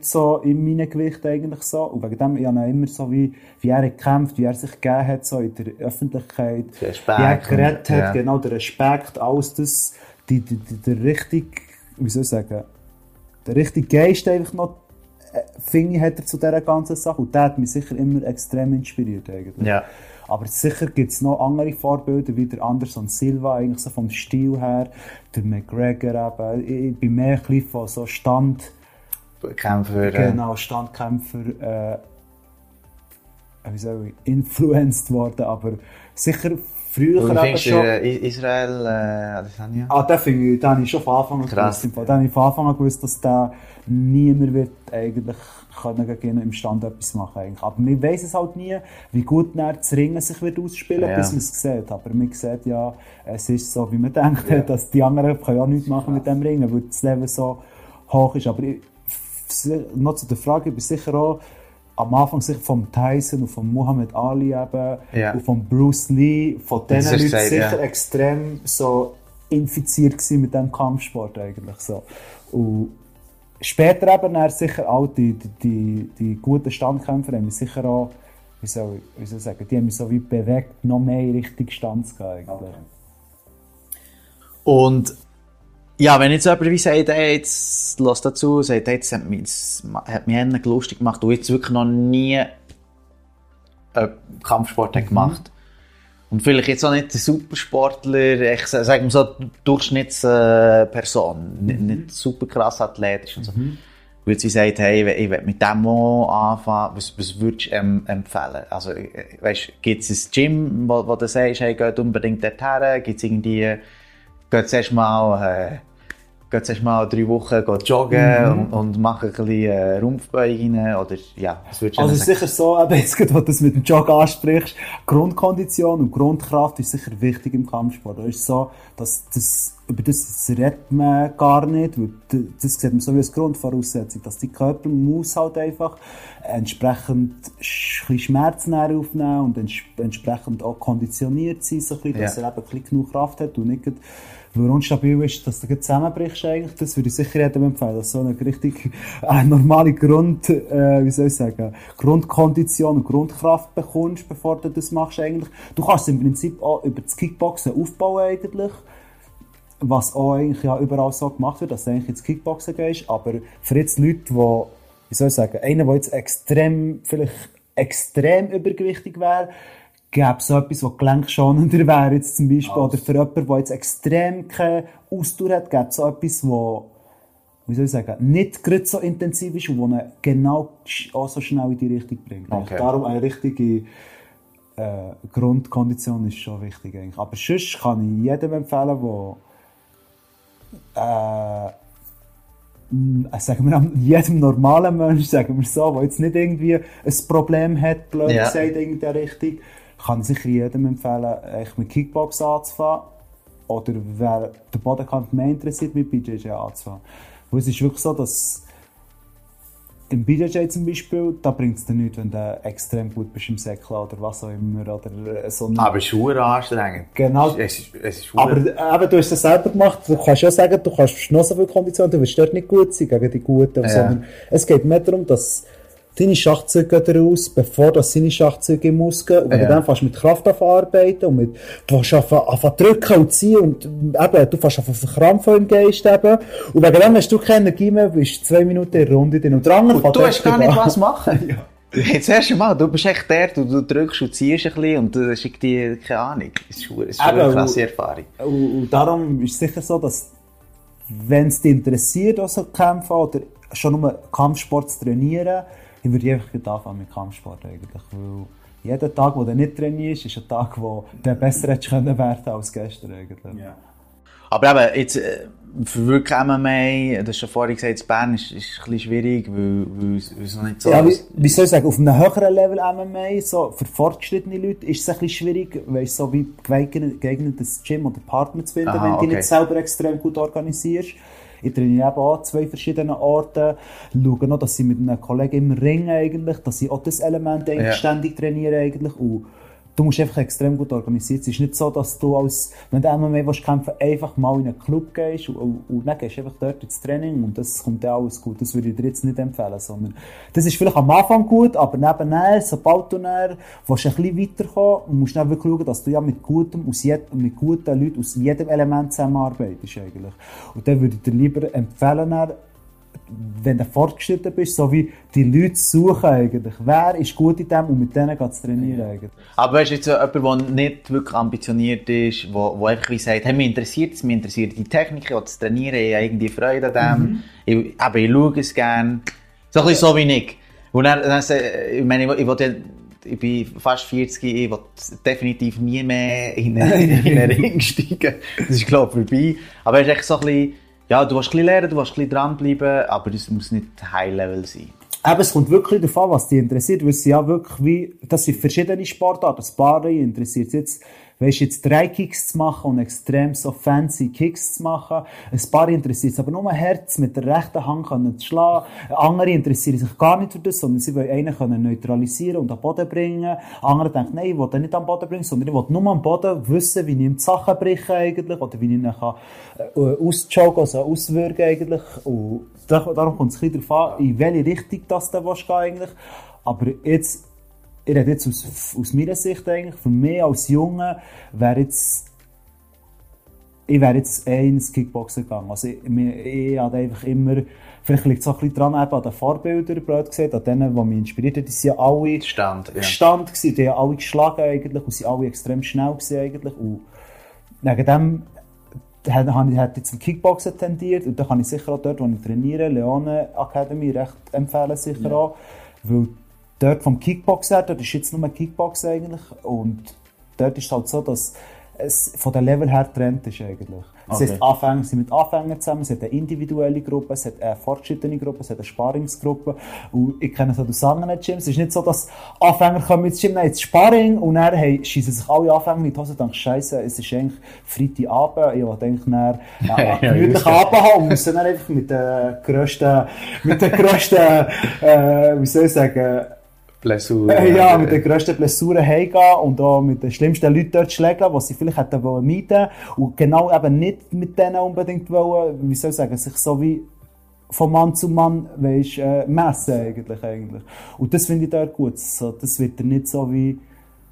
so in meinem Gewicht eigentlich so. Und wegen dem, ich habe immer so wie, wie er gekämpft, wie er sich gegeben hat, so in der Öffentlichkeit. Der Respekt Wie er geredet hat, ja. genau, der Respekt, alles das, die, die, die, der richtig, wie soll ich sagen, der richtige Geist einfach noch, finde ich, hat er zu dieser ganzen Sache. Und der hat mich sicher immer extrem inspiriert eigentlich. Ja. Aber sicher gibt es noch andere Vorbilder, wie der Anderson Silva, eigentlich so vom Stil her, der McGregor eben. Ich, bin mehr ein bisschen von so Stand, Kämpfer. Äh, genau, Standkämpfer, äh, wie soll ich, influenced worden, aber sicher früher du schon... Ich-Israel, äh, Adesanya? Ah, den finde ich, den habe ich schon von Anfang an Krass. gewusst. Den habe ich von Anfang an gewusst, dass der niemand wird eigentlich können gegen ihn im Stand etwas machen eigentlich. Aber man weiß es halt nie, wie gut er das Ringen sich wird ausspielen, Ja. bis man es sieht. Aber man sieht ja, es ist so, wie man denkt, hat, dass die anderen können ja nichts machen mit dem Ringen, weil das Level so hoch ist. Aber ich, noch zu der Frage, ich bin sicher auch am Anfang sicher vom Tyson und von Muhammad Ali eben Ja. und von Bruce Lee, von diesen Leuten sicher ja. extrem so infiziert mit dem Kampfsport eigentlich so. Und später eben dann sicher auch die, die, die, guten Standkämpfer haben mich sicher auch, wie soll, ich- wie soll ich sagen, die haben mich so wie bewegt, noch mehr in Richtung Stand zu gehen eigentlich. Und ja, wenn jetzt jemand wie sagt, hey, jetzt lass dazu, sagt, hey, das hat mich, hat mich lustig gemacht und jetzt wirklich noch nie einen Kampfsport hat gemacht. Und vielleicht jetzt auch nicht der Supersportler, ich sa- sag mal so, Durchschnittsperson, nicht, nicht super krass athletisch und so. Und jetzt wie sagt, hey, ich will- mit dem auch anfangen, was, was würdest du ähm, empfehlen? Also, äh, weißt, gibt es ein Gym, wo, wo du sagst, hey, geht unbedingt dorthin? Gibt es irgendwie, geht zuerst mal, äh, geht zuerst mal drei Wochen geht joggen und, und mach ein bisschen äh, Rumpfbeugen oder, ja, was würdest du Also denn es ist sicher so, (laughs) eben jetzt, wo du das mit dem Jog ansprichst, Grundkondition und Grundkraft ist sicher wichtig im Kampfsport. Es ist so, dass das, über das redet man gar nicht, weil das sieht man so wie als Grundvoraussetzung, dass die Körper muss halt einfach entsprechend ein Schmerzen aufnehmen und ents entsprechend auch konditioniert sein, so ein bisschen, dass Ja. er eben ein bisschen genug Kraft hat und nicht weil unstabil ist, dass du zusammenbrichst eigentlich. Das würde ich sicher jedem empfehlen, dass so eine richtig (laughs) äh, normale Grund, äh, wie soll ich sagen, Grundkondition und Grundkraft bekommst, bevor du das machst eigentlich. Du kannst es im Prinzip auch über das Kickboxen aufbauen eigentlich. Was auch eigentlich ja überall so gemacht wird, dass du eigentlich ins Kickboxen gehst. Aber für jetzt Leute, die, wie soll ich sagen, einer, der jetzt extrem, vielleicht extrem übergewichtig wäre, gäbe es etwas, was gelenkschonender wäre jetzt zum Beispiel. Oder für jemanden, der jetzt extrem keine Ausdauer hat, gäbe es so etwas, wo wie soll ich sagen, nicht gerade so intensiv ist und ihn genau auch so schnell in die Richtung bringt. Okay. Darum eine richtige äh, Grundkondition ist schon wichtig eigentlich. Aber sonst kann ich jedem empfehlen, der äh, sagen wir jedem normalen Mensch, sagen wir so, der jetzt nicht irgendwie ein Problem hat, blöd Ja. gesagt, in der Richtung, kann ich sicher jedem empfehlen, echt mit Kickbox anzufangen. Oder wer den Bodenkampf mehr interessiert, mit BJJ anzufangen. Weil es ist wirklich so, dass im BJJ zum Beispiel, da bringt es dir nichts, wenn du extrem gut bist im Säckle oder was auch immer. Oder äh, so Aber Schuhe anstrengend. Genau. Es ist, es ist aber äh, eben, du hast das selber gemacht. Du kannst ja sagen, du kannst noch so viel Kondition, du wirst dort nicht gut sein gegen die Guten. Ja. Sondern es geht mehr darum, dass deine Schachzüge raus, bevor das seine Schachzüge muss gehen. Und wenn Ja. du dann fährst mit Kraft arbeiten und mit, du fährst anfangen drücken und ziehen und eben, du fährst anfangen verkrampfen im Geist eben. Und wegen dem hast du keine Energie mehr, bist zwei Minuten in der Runde drin. Und andere Und du hast gar nicht was machen. (laughs) Jetzt erst einmal, du bist echt der, du, du drückst und ziehst ein bisschen und du hast irgendwie, keine Ahnung. Das ist das ist eine krasse Erfahrung. Und, und darum ist es sicher so, dass, wenn es dich interessiert, also kämpfen oder schon nur Kampfsport zu trainieren, dann würde ich einfach anfangen mit Kampfsport eigentlich. Weil jeder Tag, wo du nicht trainierst, ist ein Tag, wo du besser hättest können werden als gestern eigentlich. Aber eben, jetzt, äh, für wirklich MMA, du hast schon vorhin gesagt, in Bern ist, ist ein bisschen schwierig, weil, weil, es- noch nicht so Ja, wie, wie soll ich sagen, auf einem höheren Level MMA, so für fortgeschrittene Leute, ist es ein bisschen schwierig, weil es so wie geeignet- geeignetes Gym oder Partner zu finden, Aha, wenn du dich okay. nicht selber extrem gut organisierst. Ich trainiere eben auch zwei verschiedenen Orten, schaue noch, dass ich mit einem Kollegen im Ring eigentlich, dass ich auch das Element eigentlich Ja. ständig trainiere eigentlich und du musst einfach extrem gut organisiert sein. Es ist nicht so, dass du als, wenn du MMA willst kämpfen, einfach mal in einen Club gehst und, und, und dann gehst du einfach dort ins Training und das kommt dann alles gut. Das würde ich dir jetzt nicht empfehlen, sondern das ist vielleicht am Anfang gut, aber nebenher, sobald du dann willst ein bisschen weiterkommen, musst du dann wirklich schauen, dass du ja mit gutem, aus jed, mit guten Leuten aus jedem Element zusammenarbeitest eigentlich. Und dann würde ich dir lieber empfehlen, dann, wenn du fortgeschritten bist, so wie die Leute suchen eigentlich. Wer ist gut in dem und mit denen geht es trainieren eigentlich. Aber weißt du, jetzt jemand, der nicht wirklich ambitioniert ist, wo, wo einfach wie sagt, hey, mich interessiert es, mich interessiert die Technik, ich will das trainieren, ich habe irgendwie Freude an dem, ich, aber ich schaue es gerne. So ein bisschen so wie ich. Und dann, dann, ich meine, ich, ich ich bin fast 40, ich will definitiv nie mehr in einen, in einen (laughs) Ring steigen. Das ist, glaube ich, vorbei. Aber es ist echt so ein bisschen, ja, du willst ein bisschen lernen, du willst ein bisschen dranbleiben, aber es muss nicht High-Level sein. Eben, es kommt wirklich davon, was dich interessiert, weil es ja wirklich wie, das sind verschiedene Sportarten. Das Barre interessiert jetzt, weißt jetzt drei Kicks zu machen und extrem so fancy Kicks zu machen. Ein paar interessiert es aber nur Herz mit der rechten Hand können zu schlagen. Andere interessieren sich gar nicht für das, sondern sie wollen einen können neutralisieren und am Boden bringen. Andere denken, nein, ich will den nicht am Boden bringen, sondern ich will nur am Boden wissen, wie ich ihm die Sachen breche eigentlich, oder wie ich ihn kann, äh, ausjoggen, also auswirken eigentlich. Und darum kommt es ein bisschen darauf an, in welche Richtung das gehen eigentlich. Aber jetzt, ich rede jetzt aus, aus meiner Sicht eigentlich, für mich als Junge wäre jetzt, ich wäre jetzt eh ins Kickboxen gegangen. Also ich, ich, ich habe einfach immer, vielleicht liegt es auch ein bisschen dran, eben an den Vorbildern, blöd gesehen, an denen, die mich inspiriert haben, die sind ja alle Stand, ja. Stand gewesen, die haben alle geschlagen eigentlich und sind alle extrem schnell gewesen eigentlich und wegen dem habe ich halt zum Kickboxen tendiert und da kann ich sicher auch dort, wo ich trainiere, Leone Academy, recht empfehlen sicher ja. auch, weil dort vom Kickboxen her, dort ist jetzt nur Kickboxen eigentlich und dort ist es halt so, dass es von der Level her trennt ist eigentlich. Das okay. heißt, Anfänger sind mit Anfängern zusammen, es hat eine individuelle Gruppe, es hat eine fortgeschrittene Gruppe, es hat eine Sparingsgruppe. Und ich kenne es auch aus anderen Gyms. Es ist nicht so, dass Anfänger kommen ins Gym, nein, jetzt Sparring und dann hey, schießen sich alle Anfänger in die Hose und denken, Scheiße, es ist eigentlich Freitagabend, ich will eigentlich dann äh, (laughs) gemütlich Abend haben und muss dann einfach mit der grössten, mit der grössten, äh, wie soll ich sagen, Blessuren. Äh, ja, mit den grössten Blessuren heimgehen und auch mit den schlimmsten Leuten dort schlägen, die sie vielleicht hätten wollen mieten und genau eben nicht mit denen unbedingt wollen, wie soll ich sagen, sich so wie von Mann zu Mann weißt, äh, messen eigentlich, eigentlich. Und das finde ich dort gut. So, das wird nicht so wie,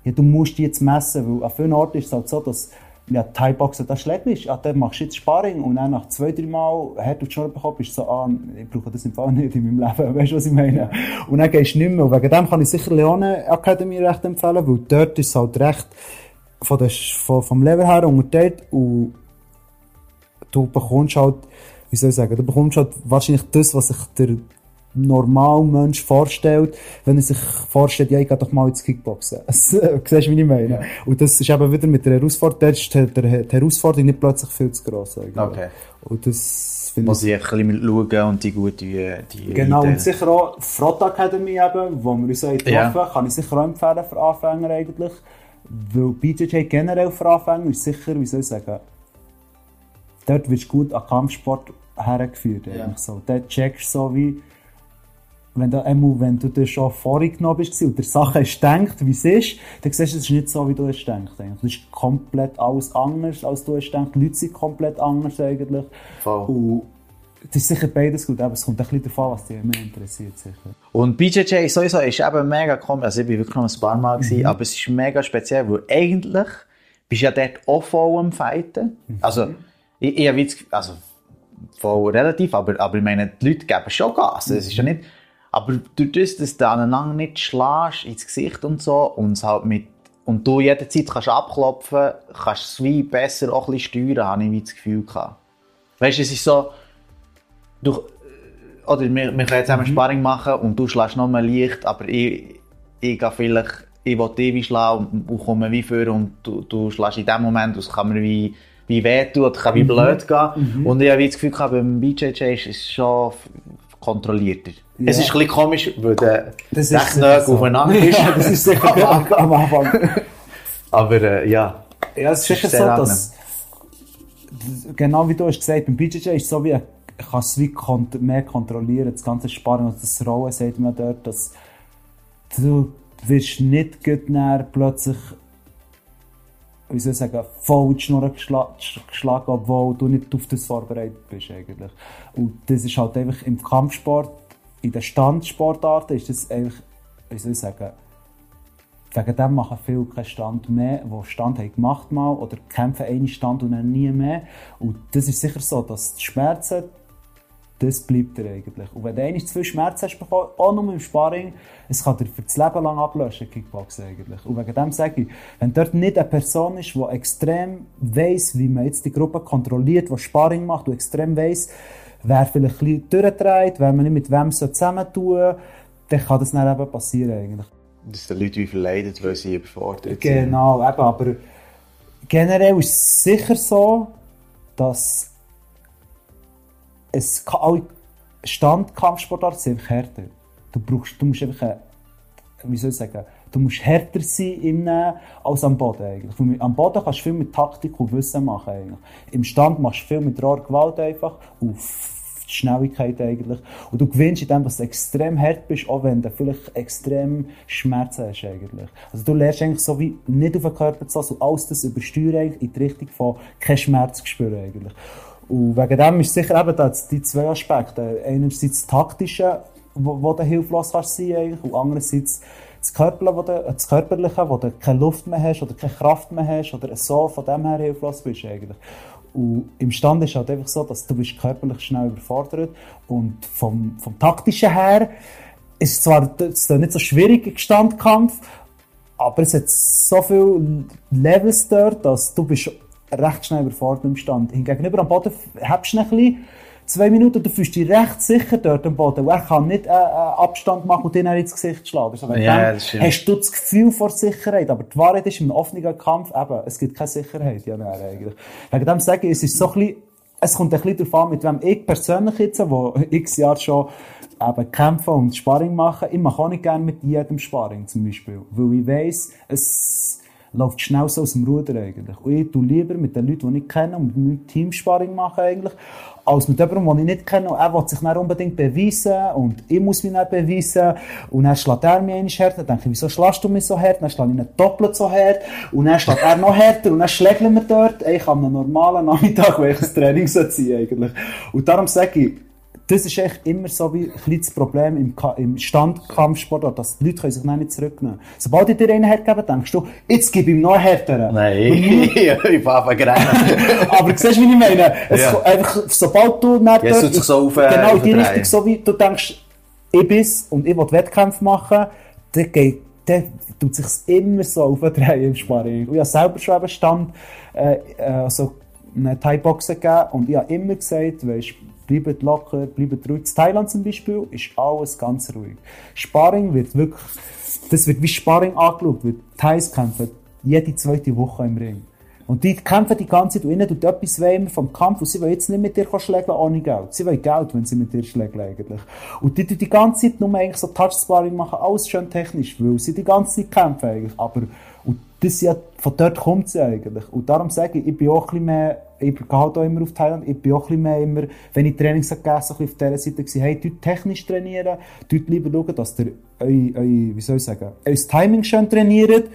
ja, du musst die jetzt messen, weil an vielen Orten ist es halt so, dass ja, Thai-Boxen, das schlägt nicht. Ah, dann machst du jetzt Sparring und dann nach zwei, drei Mal hart auf die Schnur bekommen, bist du so, ah, ich brauche das im Fall nicht in meinem Leben. (laughs) Weißt du, was ich meine? Und dann gehst du nicht mehr. Und wegen dem kann ich sicher Leone Academy recht empfehlen, weil dort ist es halt recht von der, von, vom Level her unterteilt und du bekommst halt, wie soll ich sagen, du bekommst halt wahrscheinlich das, was sich der normaler Mensch vorstellt, wenn er sich vorstellt, ja, ich gehe doch mal ins Kickboxen. (laughs) Siehst du, wie ich meine? Ja. Und das ist eben wieder mit der Herausforderung, ist die, die Herausforderung nicht plötzlich viel zu gross. Eigentlich. Okay. Und das finde Muss ich ein bisschen schauen und die gute, die Genau, Ideen. und sicher auch Front Academy eben, wo wir uns getroffen ja. kann ich sicher auch empfehlen für Anfänger eigentlich. Weil BJJ generell für Anfänger ist sicher, wie soll ich sagen, dort wirst du gut an Kampfsport hergeführt. Ja. So. Dort checkst du so wie, wenn du, einmal, wenn du dir schon vorgenommen bist und der Sache hast gedacht, wie es ist, dann siehst du, es ist nicht so, wie du es denkst. Es ist komplett alles anders, als du es denkst. Die Leute sind komplett anders eigentlich. Voll. Und das ist sicher beides gut, aber es kommt ein bisschen davon, was dich mehr interessiert. Sicher. Und BJJ sowieso ist eben mega komisch. Also ich war wirklich noch ein paar Mal, gewesen, mhm. aber es ist mega speziell, weil eigentlich bist du ja dort auch voll am Fighten. Mhm. Also, ich, ich habe also voll relativ, aber, aber ich meine, die Leute geben schon Gas. Es ist ja nicht aber durch das, dass du aneinander nicht schlägst ins Gesicht und so und halt mit und du jederzeit kannst abklopfen, kannst du es wie besser auch ein bisschen steuern, habe ich wie das Gefühl gehabt. Weißt du, es ist so, du, oder wir, wir können jetzt zusammen mhm. Sparring machen und du schlägst noch mehr Licht, aber ich, ich gehe vielleicht, ich will dich wie schlagen und komme wie vor und du, du schlägst in dem Moment, das kann mir wie, wie wehtun oder kann wie mhm. blöd gehen. Mhm. Und ich habe wie das Gefühl gehabt, beim BJJ ist es schon kontrollierter. Ja. Es ist ein bisschen komisch, weil der Knöchel aufeinander ist. ja, das ist sicher am, (laughs) am Anfang. Aber äh, ja. Ja, es ist sicher so, dass genau wie du hast gesagt, beim BJJ ist es so wie, ich kann es wie kont mehr kontrollieren, das ganze Sparen und das Rollen, sagt man dort, dass du wirst nicht gut plötzlich wie soll ich sagen, voll die Schnur geschlagen, obwohl du nicht auf das vorbereitet bist eigentlich. Und das ist halt einfach im Kampfsport, in den Standsportarten ist das eigentlich, wie soll ich sagen, wegen dem machen viele keinen Stand mehr, die Stand haben gemacht mal oder kämpfen einen Stand und dann nie mehr. Und das ist sicher so, dass die Schmerzen das bleibt dir eigentlich. Und wenn du einmal zu viel Schmerz hast bekommen, auch nur im Sparring, es kann dir für das Leben lang ablöschen, Kickboxen eigentlich. Und wegen dem sage ich, wenn dort nicht eine Person ist, die extrem weiss, wie man jetzt die Gruppe kontrolliert, die Sparring macht, die extrem weiss, wer vielleicht ein bisschen durchdreht, wer man nicht mit wem zusammentun soll, dann kann das dann eben passieren eigentlich. Dass die Leute wie verleiden, weil sie überfordert Genau, eben, aber generell ist es sicher so, dass es alle Standkampfsportarten sind einfach härter. Du, brauchst, du musst einfach, wie soll ich sagen, du musst härter sein im Nehmen als am Boden eigentlich. Am Boden kannst du viel mit Taktik und Wissen machen eigentlich. Im Stand machst du viel mit roher Gewalt einfach, auf die Schnelligkeit eigentlich. Und du gewinnst in dem, dass du extrem hart bist, auch wenn du vielleicht extrem Schmerzen hast eigentlich. Also du lernst eigentlich so wie nicht auf den Körper zu lassen alles das übersteuern in die Richtung von kein Schmerz spüren eigentlich. Und wegen dem ist sicher eben das, die zwei Aspekte. Einerseits das Taktische, wo, wo du hilflos kannst sein eigentlich, und andererseits das Körperliche, wo du, das Körperliche, wo du keine Luft mehr hast oder keine Kraft mehr hast oder so von dem her hilflos bist eigentlich. Und im Stand ist halt einfach so, dass du bist körperlich schnell überfordert und vom, vom taktischen her ist zwar ist nicht so schwierig Standkampf, aber es hat so viele Levels dort, dass du bist recht schnell überfordert im Stand. Hingegen am Boden hast du ein bisschen zwei Minuten, du fühlst dich recht sicher dort am Boden. Und er kann nicht äh, äh, Abstand machen und dir ins Gesicht schlagen. Also, ja, hast du das Gefühl vor Sicherheit. Aber die Wahrheit ist, im offenen Kampf eben, es gibt keine Sicherheit. Ja, nein, eigentlich. Wegen dem sage ich, es ist so ein bisschen, es kommt ein bisschen darauf an, mit wem ich persönlich jetzt, wo x Jahre schon eben kämpfen und Sparring machen, ich mache auch nicht gerne mit jedem Sparring zum Beispiel. Weil ich weiss, es, läuft schnell so aus dem Ruder eigentlich. Und ich tue lieber mit den Leuten, die ich kenne, und mit meinem Teamsparring machen eigentlich, als mit jemandem, den ich nicht kenne. Er will sich dann unbedingt beweisen und ich muss mich dann beweisen. Und dann schlägt er mich einmal härter. Dann denke ich, wieso schlägst du mich so hart? Dann schlägt ich ihn doppelt so hart. Und dann schlägt er noch härter und dann schlägeln wir dort. Ich habe einen normalen Nachmittag, welches Training ziehen eigentlich. Und darum sage ich, das ist echt immer so wie ein das Problem im, im Standkampfsport, dass die Leute sich nicht zurücknehmen können. Sobald ich dir einen hergebe, denkst du, jetzt gebe ich ihm noch einen härteren. Nein, ich (laughs) fange an (laughs) Aber siehst du, wie ich meine? Es ja. einfach, sobald du nicht ja, dort, so auf, genau in die Richtung, so wie du denkst, ich bin und ich will Wettkämpfe machen, dann geht dann tut sich immer so aufdrehen im Sparring. Und ich habe selber schon einen Stand, äh, äh, so eine Thai-Boxen gegeben und ich habe immer gesagt, weißt, bleibt locker, bleibt ruhig. In Thailand zum Beispiel ist alles ganz ruhig. Sparring wird wirklich, das wird wie Sparring angeschaut, wird Thais kämpfen jede zweite Woche im Ring. Und die kämpfen die ganze Zeit und ihnen tut etwas weh vom Kampf und sie wollen jetzt nicht mit dir schlägeln ohne Geld. Sie wollen Geld, wenn sie mit dir schlägeln eigentlich. Und die tun die ganze Zeit nur eigentlich so Touch-Sparring machen, alles schön technisch, weil sie die ganze Zeit kämpfen eigentlich. Aber, und das ja, von dort kommt sie eigentlich. Und darum sage ich, ich bin auch ein bisschen mehr, ich gehe halt auch immer auf Thailand, ich bin auch ein bisschen mehr immer, wenn ich Trainings gegeben so auf dieser Seite gewesen, hey, dort technisch trainieren, dort lieber schauen, dass ihr eu, eu, wie soll ich sagen, euer Timing schön trainiert,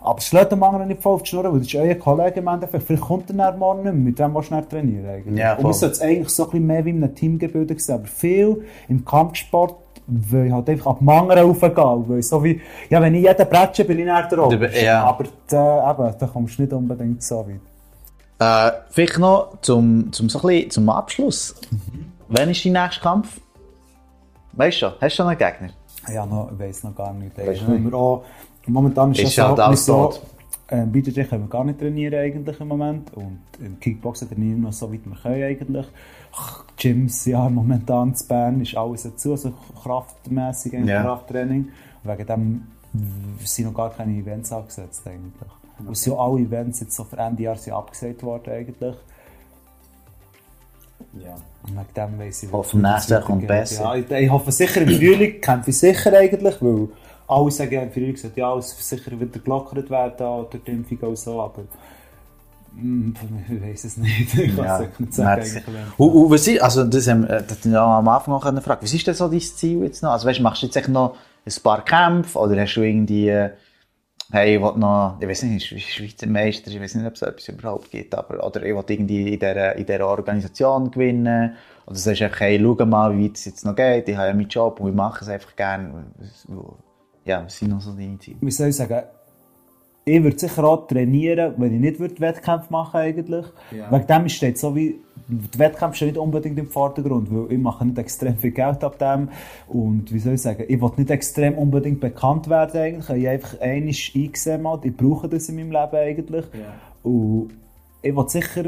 aber es lässt dem anderen nicht voll auf die Schnur, weil das ist euer Kollege im Endeffekt. Vielleicht kommt er morgen nicht mehr, mit dem willst du nicht trainieren eigentlich. Ja, Und man sollte es eigentlich so ein bisschen mehr wie in einem Teamgebilde sehen, aber viel im Kampfsport weil ich halt einfach ab dem anderen raufgehe. Weil so wie, ja, wenn ich jeden bretsche, bin ich näher drauf. Ja. Aber da, eben, da kommst du nicht unbedingt so weit. Äh, vielleicht noch zum, zum, so ein bisschen, zum Abschluss. Mhm. Wann ist dein nächster Kampf? Weißt du schon? Hast du schon einen Gegner? Ja, noch, ich weiß noch gar nicht. Weißt nicht? Auch, momentan ist, ist ja halt alles so, ähm, BJJ können wir gar nicht trainieren eigentlich im Moment und im Kickboxen trainieren wir noch so weit wir können eigentlich. Gyms, ja, momentan zu Bern ist alles dazu, also kraftmässig, yeah. Krafttraining. Und wegen dem sind noch gar keine Events angesetzt eigentlich. Okay. Und sind alle Events jetzt so für Ende Jahr sind abgesagt worden eigentlich. Ja. Und wegen dem weiss ich, Hoffen nächstes Jahr kommt besser. Ja, ich, ich, hoffe sicher im Frühling, kämpfe ich sicher eigentlich, weil alle sagen im Frühling, ja, es sicher wieder gelockert werden durch die Impfung und so, aber hm, (laughs) ich weiß es nicht. (laughs) Ich kann ja, es nicht sagen. Und, und was ist, also das haben wir das ja am Anfang auch gefragt, was ist denn so dein Ziel jetzt noch? Also weißt, machst du jetzt echt noch ein paar Kämpfe oder hast du irgendwie, hey, ich will noch, ich weiß nicht, Schweizer Meister, ich weiß nicht, ob es etwas überhaupt gibt, aber, oder ich will irgendwie in dieser, in dieser Organisation gewinnen oder sagst du einfach, hey, schau mal, wie es jetzt noch geht, ich habe ja meinen Job und ich mache es einfach gerne. Ja, sind noch so deine Ziele? Wie soll ich sagen, ich würde sicher auch trainieren, wenn ich nicht würde Wettkämpfe machen eigentlich. Ja. Wegen dem steht so wie, die Wettkämpfe stehen nicht unbedingt im Vordergrund, weil ich mache nicht extrem viel Geld ab dem und wie soll ich sagen, ich will nicht extrem unbedingt bekannt werden eigentlich. Ich habe einfach einiges eingesehen, mal. ich brauche das in meinem Leben eigentlich. Ja. Und ich will sicher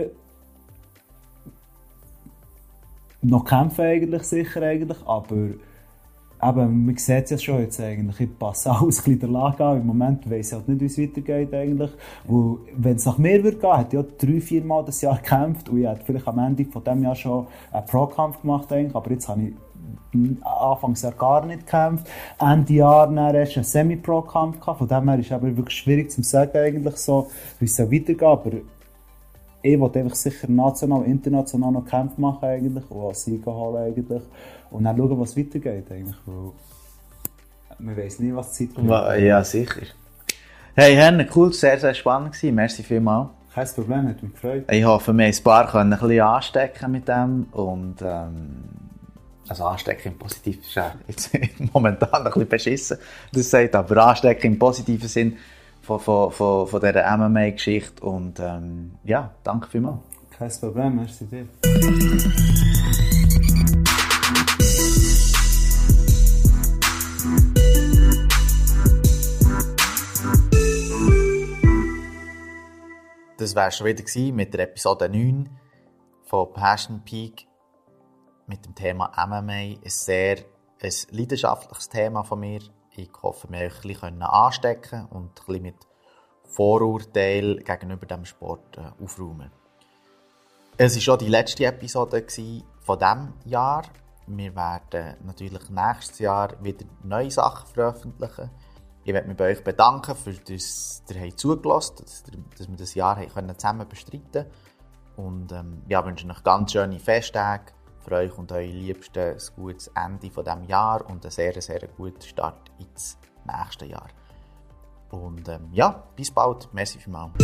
noch kämpfen eigentlich, sicher eigentlich, aber eben, man sieht es ja schon jetzt eigentlich, ich passe (laughs) alles ein der Lage an. Im Moment weiss ich halt nicht, wie es weitergeht eigentlich. Und wenn es nach mir würde gehen, hätte ich ja drei, vier Mal das Jahr (laughs) gekämpft und ich hätte vielleicht am Ende von dem Jahr schon einen Pro-Kampf gemacht eigentlich, aber jetzt habe ich Anfangsjahr gar nicht gekämpft. Ende Jahr dann erst einen Semi-Pro-Kampf gehabt. Von dem her ist es aber wirklich schwierig zu sagen eigentlich so, wie es weitergeht. Aber ich wollte einfach sicher national, international noch Kämpfe machen eigentlich und auch Siege holen eigentlich und dann schauen, was weitergeht eigentlich, weil man weiß nie, was die Zeit bringt. Ja, sicher. Hey Herne, cool, sehr, sehr spannend gewesen, merci vielmals. Kein Problem, hat mich gefreut. Ich hoffe, wir ein paar können ein bisschen anstecken mit dem und ähm, also anstecken im positiven Sinn, (laughs) jetzt momentan ein bisschen beschissen, das sagt, aber anstecken im positiven Sinn von, von, von, von dieser MMA-Geschichte. Und ähm, ja, danke vielmals. Kein Problem, merci dir. Das war schon wieder mit der Episode 9 von Passion Peak mit dem Thema MMA. Ein sehr ein leidenschaftliches Thema von mir ich hoffe, wir euch ein bisschen anstecken und ein bisschen mit Vorurteilen gegenüber dem Sport äh, aufräumen. Es war schon die letzte Episode von diesem Jahr. Wir werden natürlich nächstes Jahr wieder neue Sachen veröffentlichen. Ich möchte mich bei euch bedanken, für das ihr zugelassen dass, dass wir das Jahr zusammen bestreiten können. Und ähm, ja, wünsche euch ganz schöne Festtage für euch und eure Liebsten ein gutes Ende von diesem Jahr und einen sehr, sehr guten Start ins nächste Jahr. Und ähm, ja, bis bald. Merci vielmals.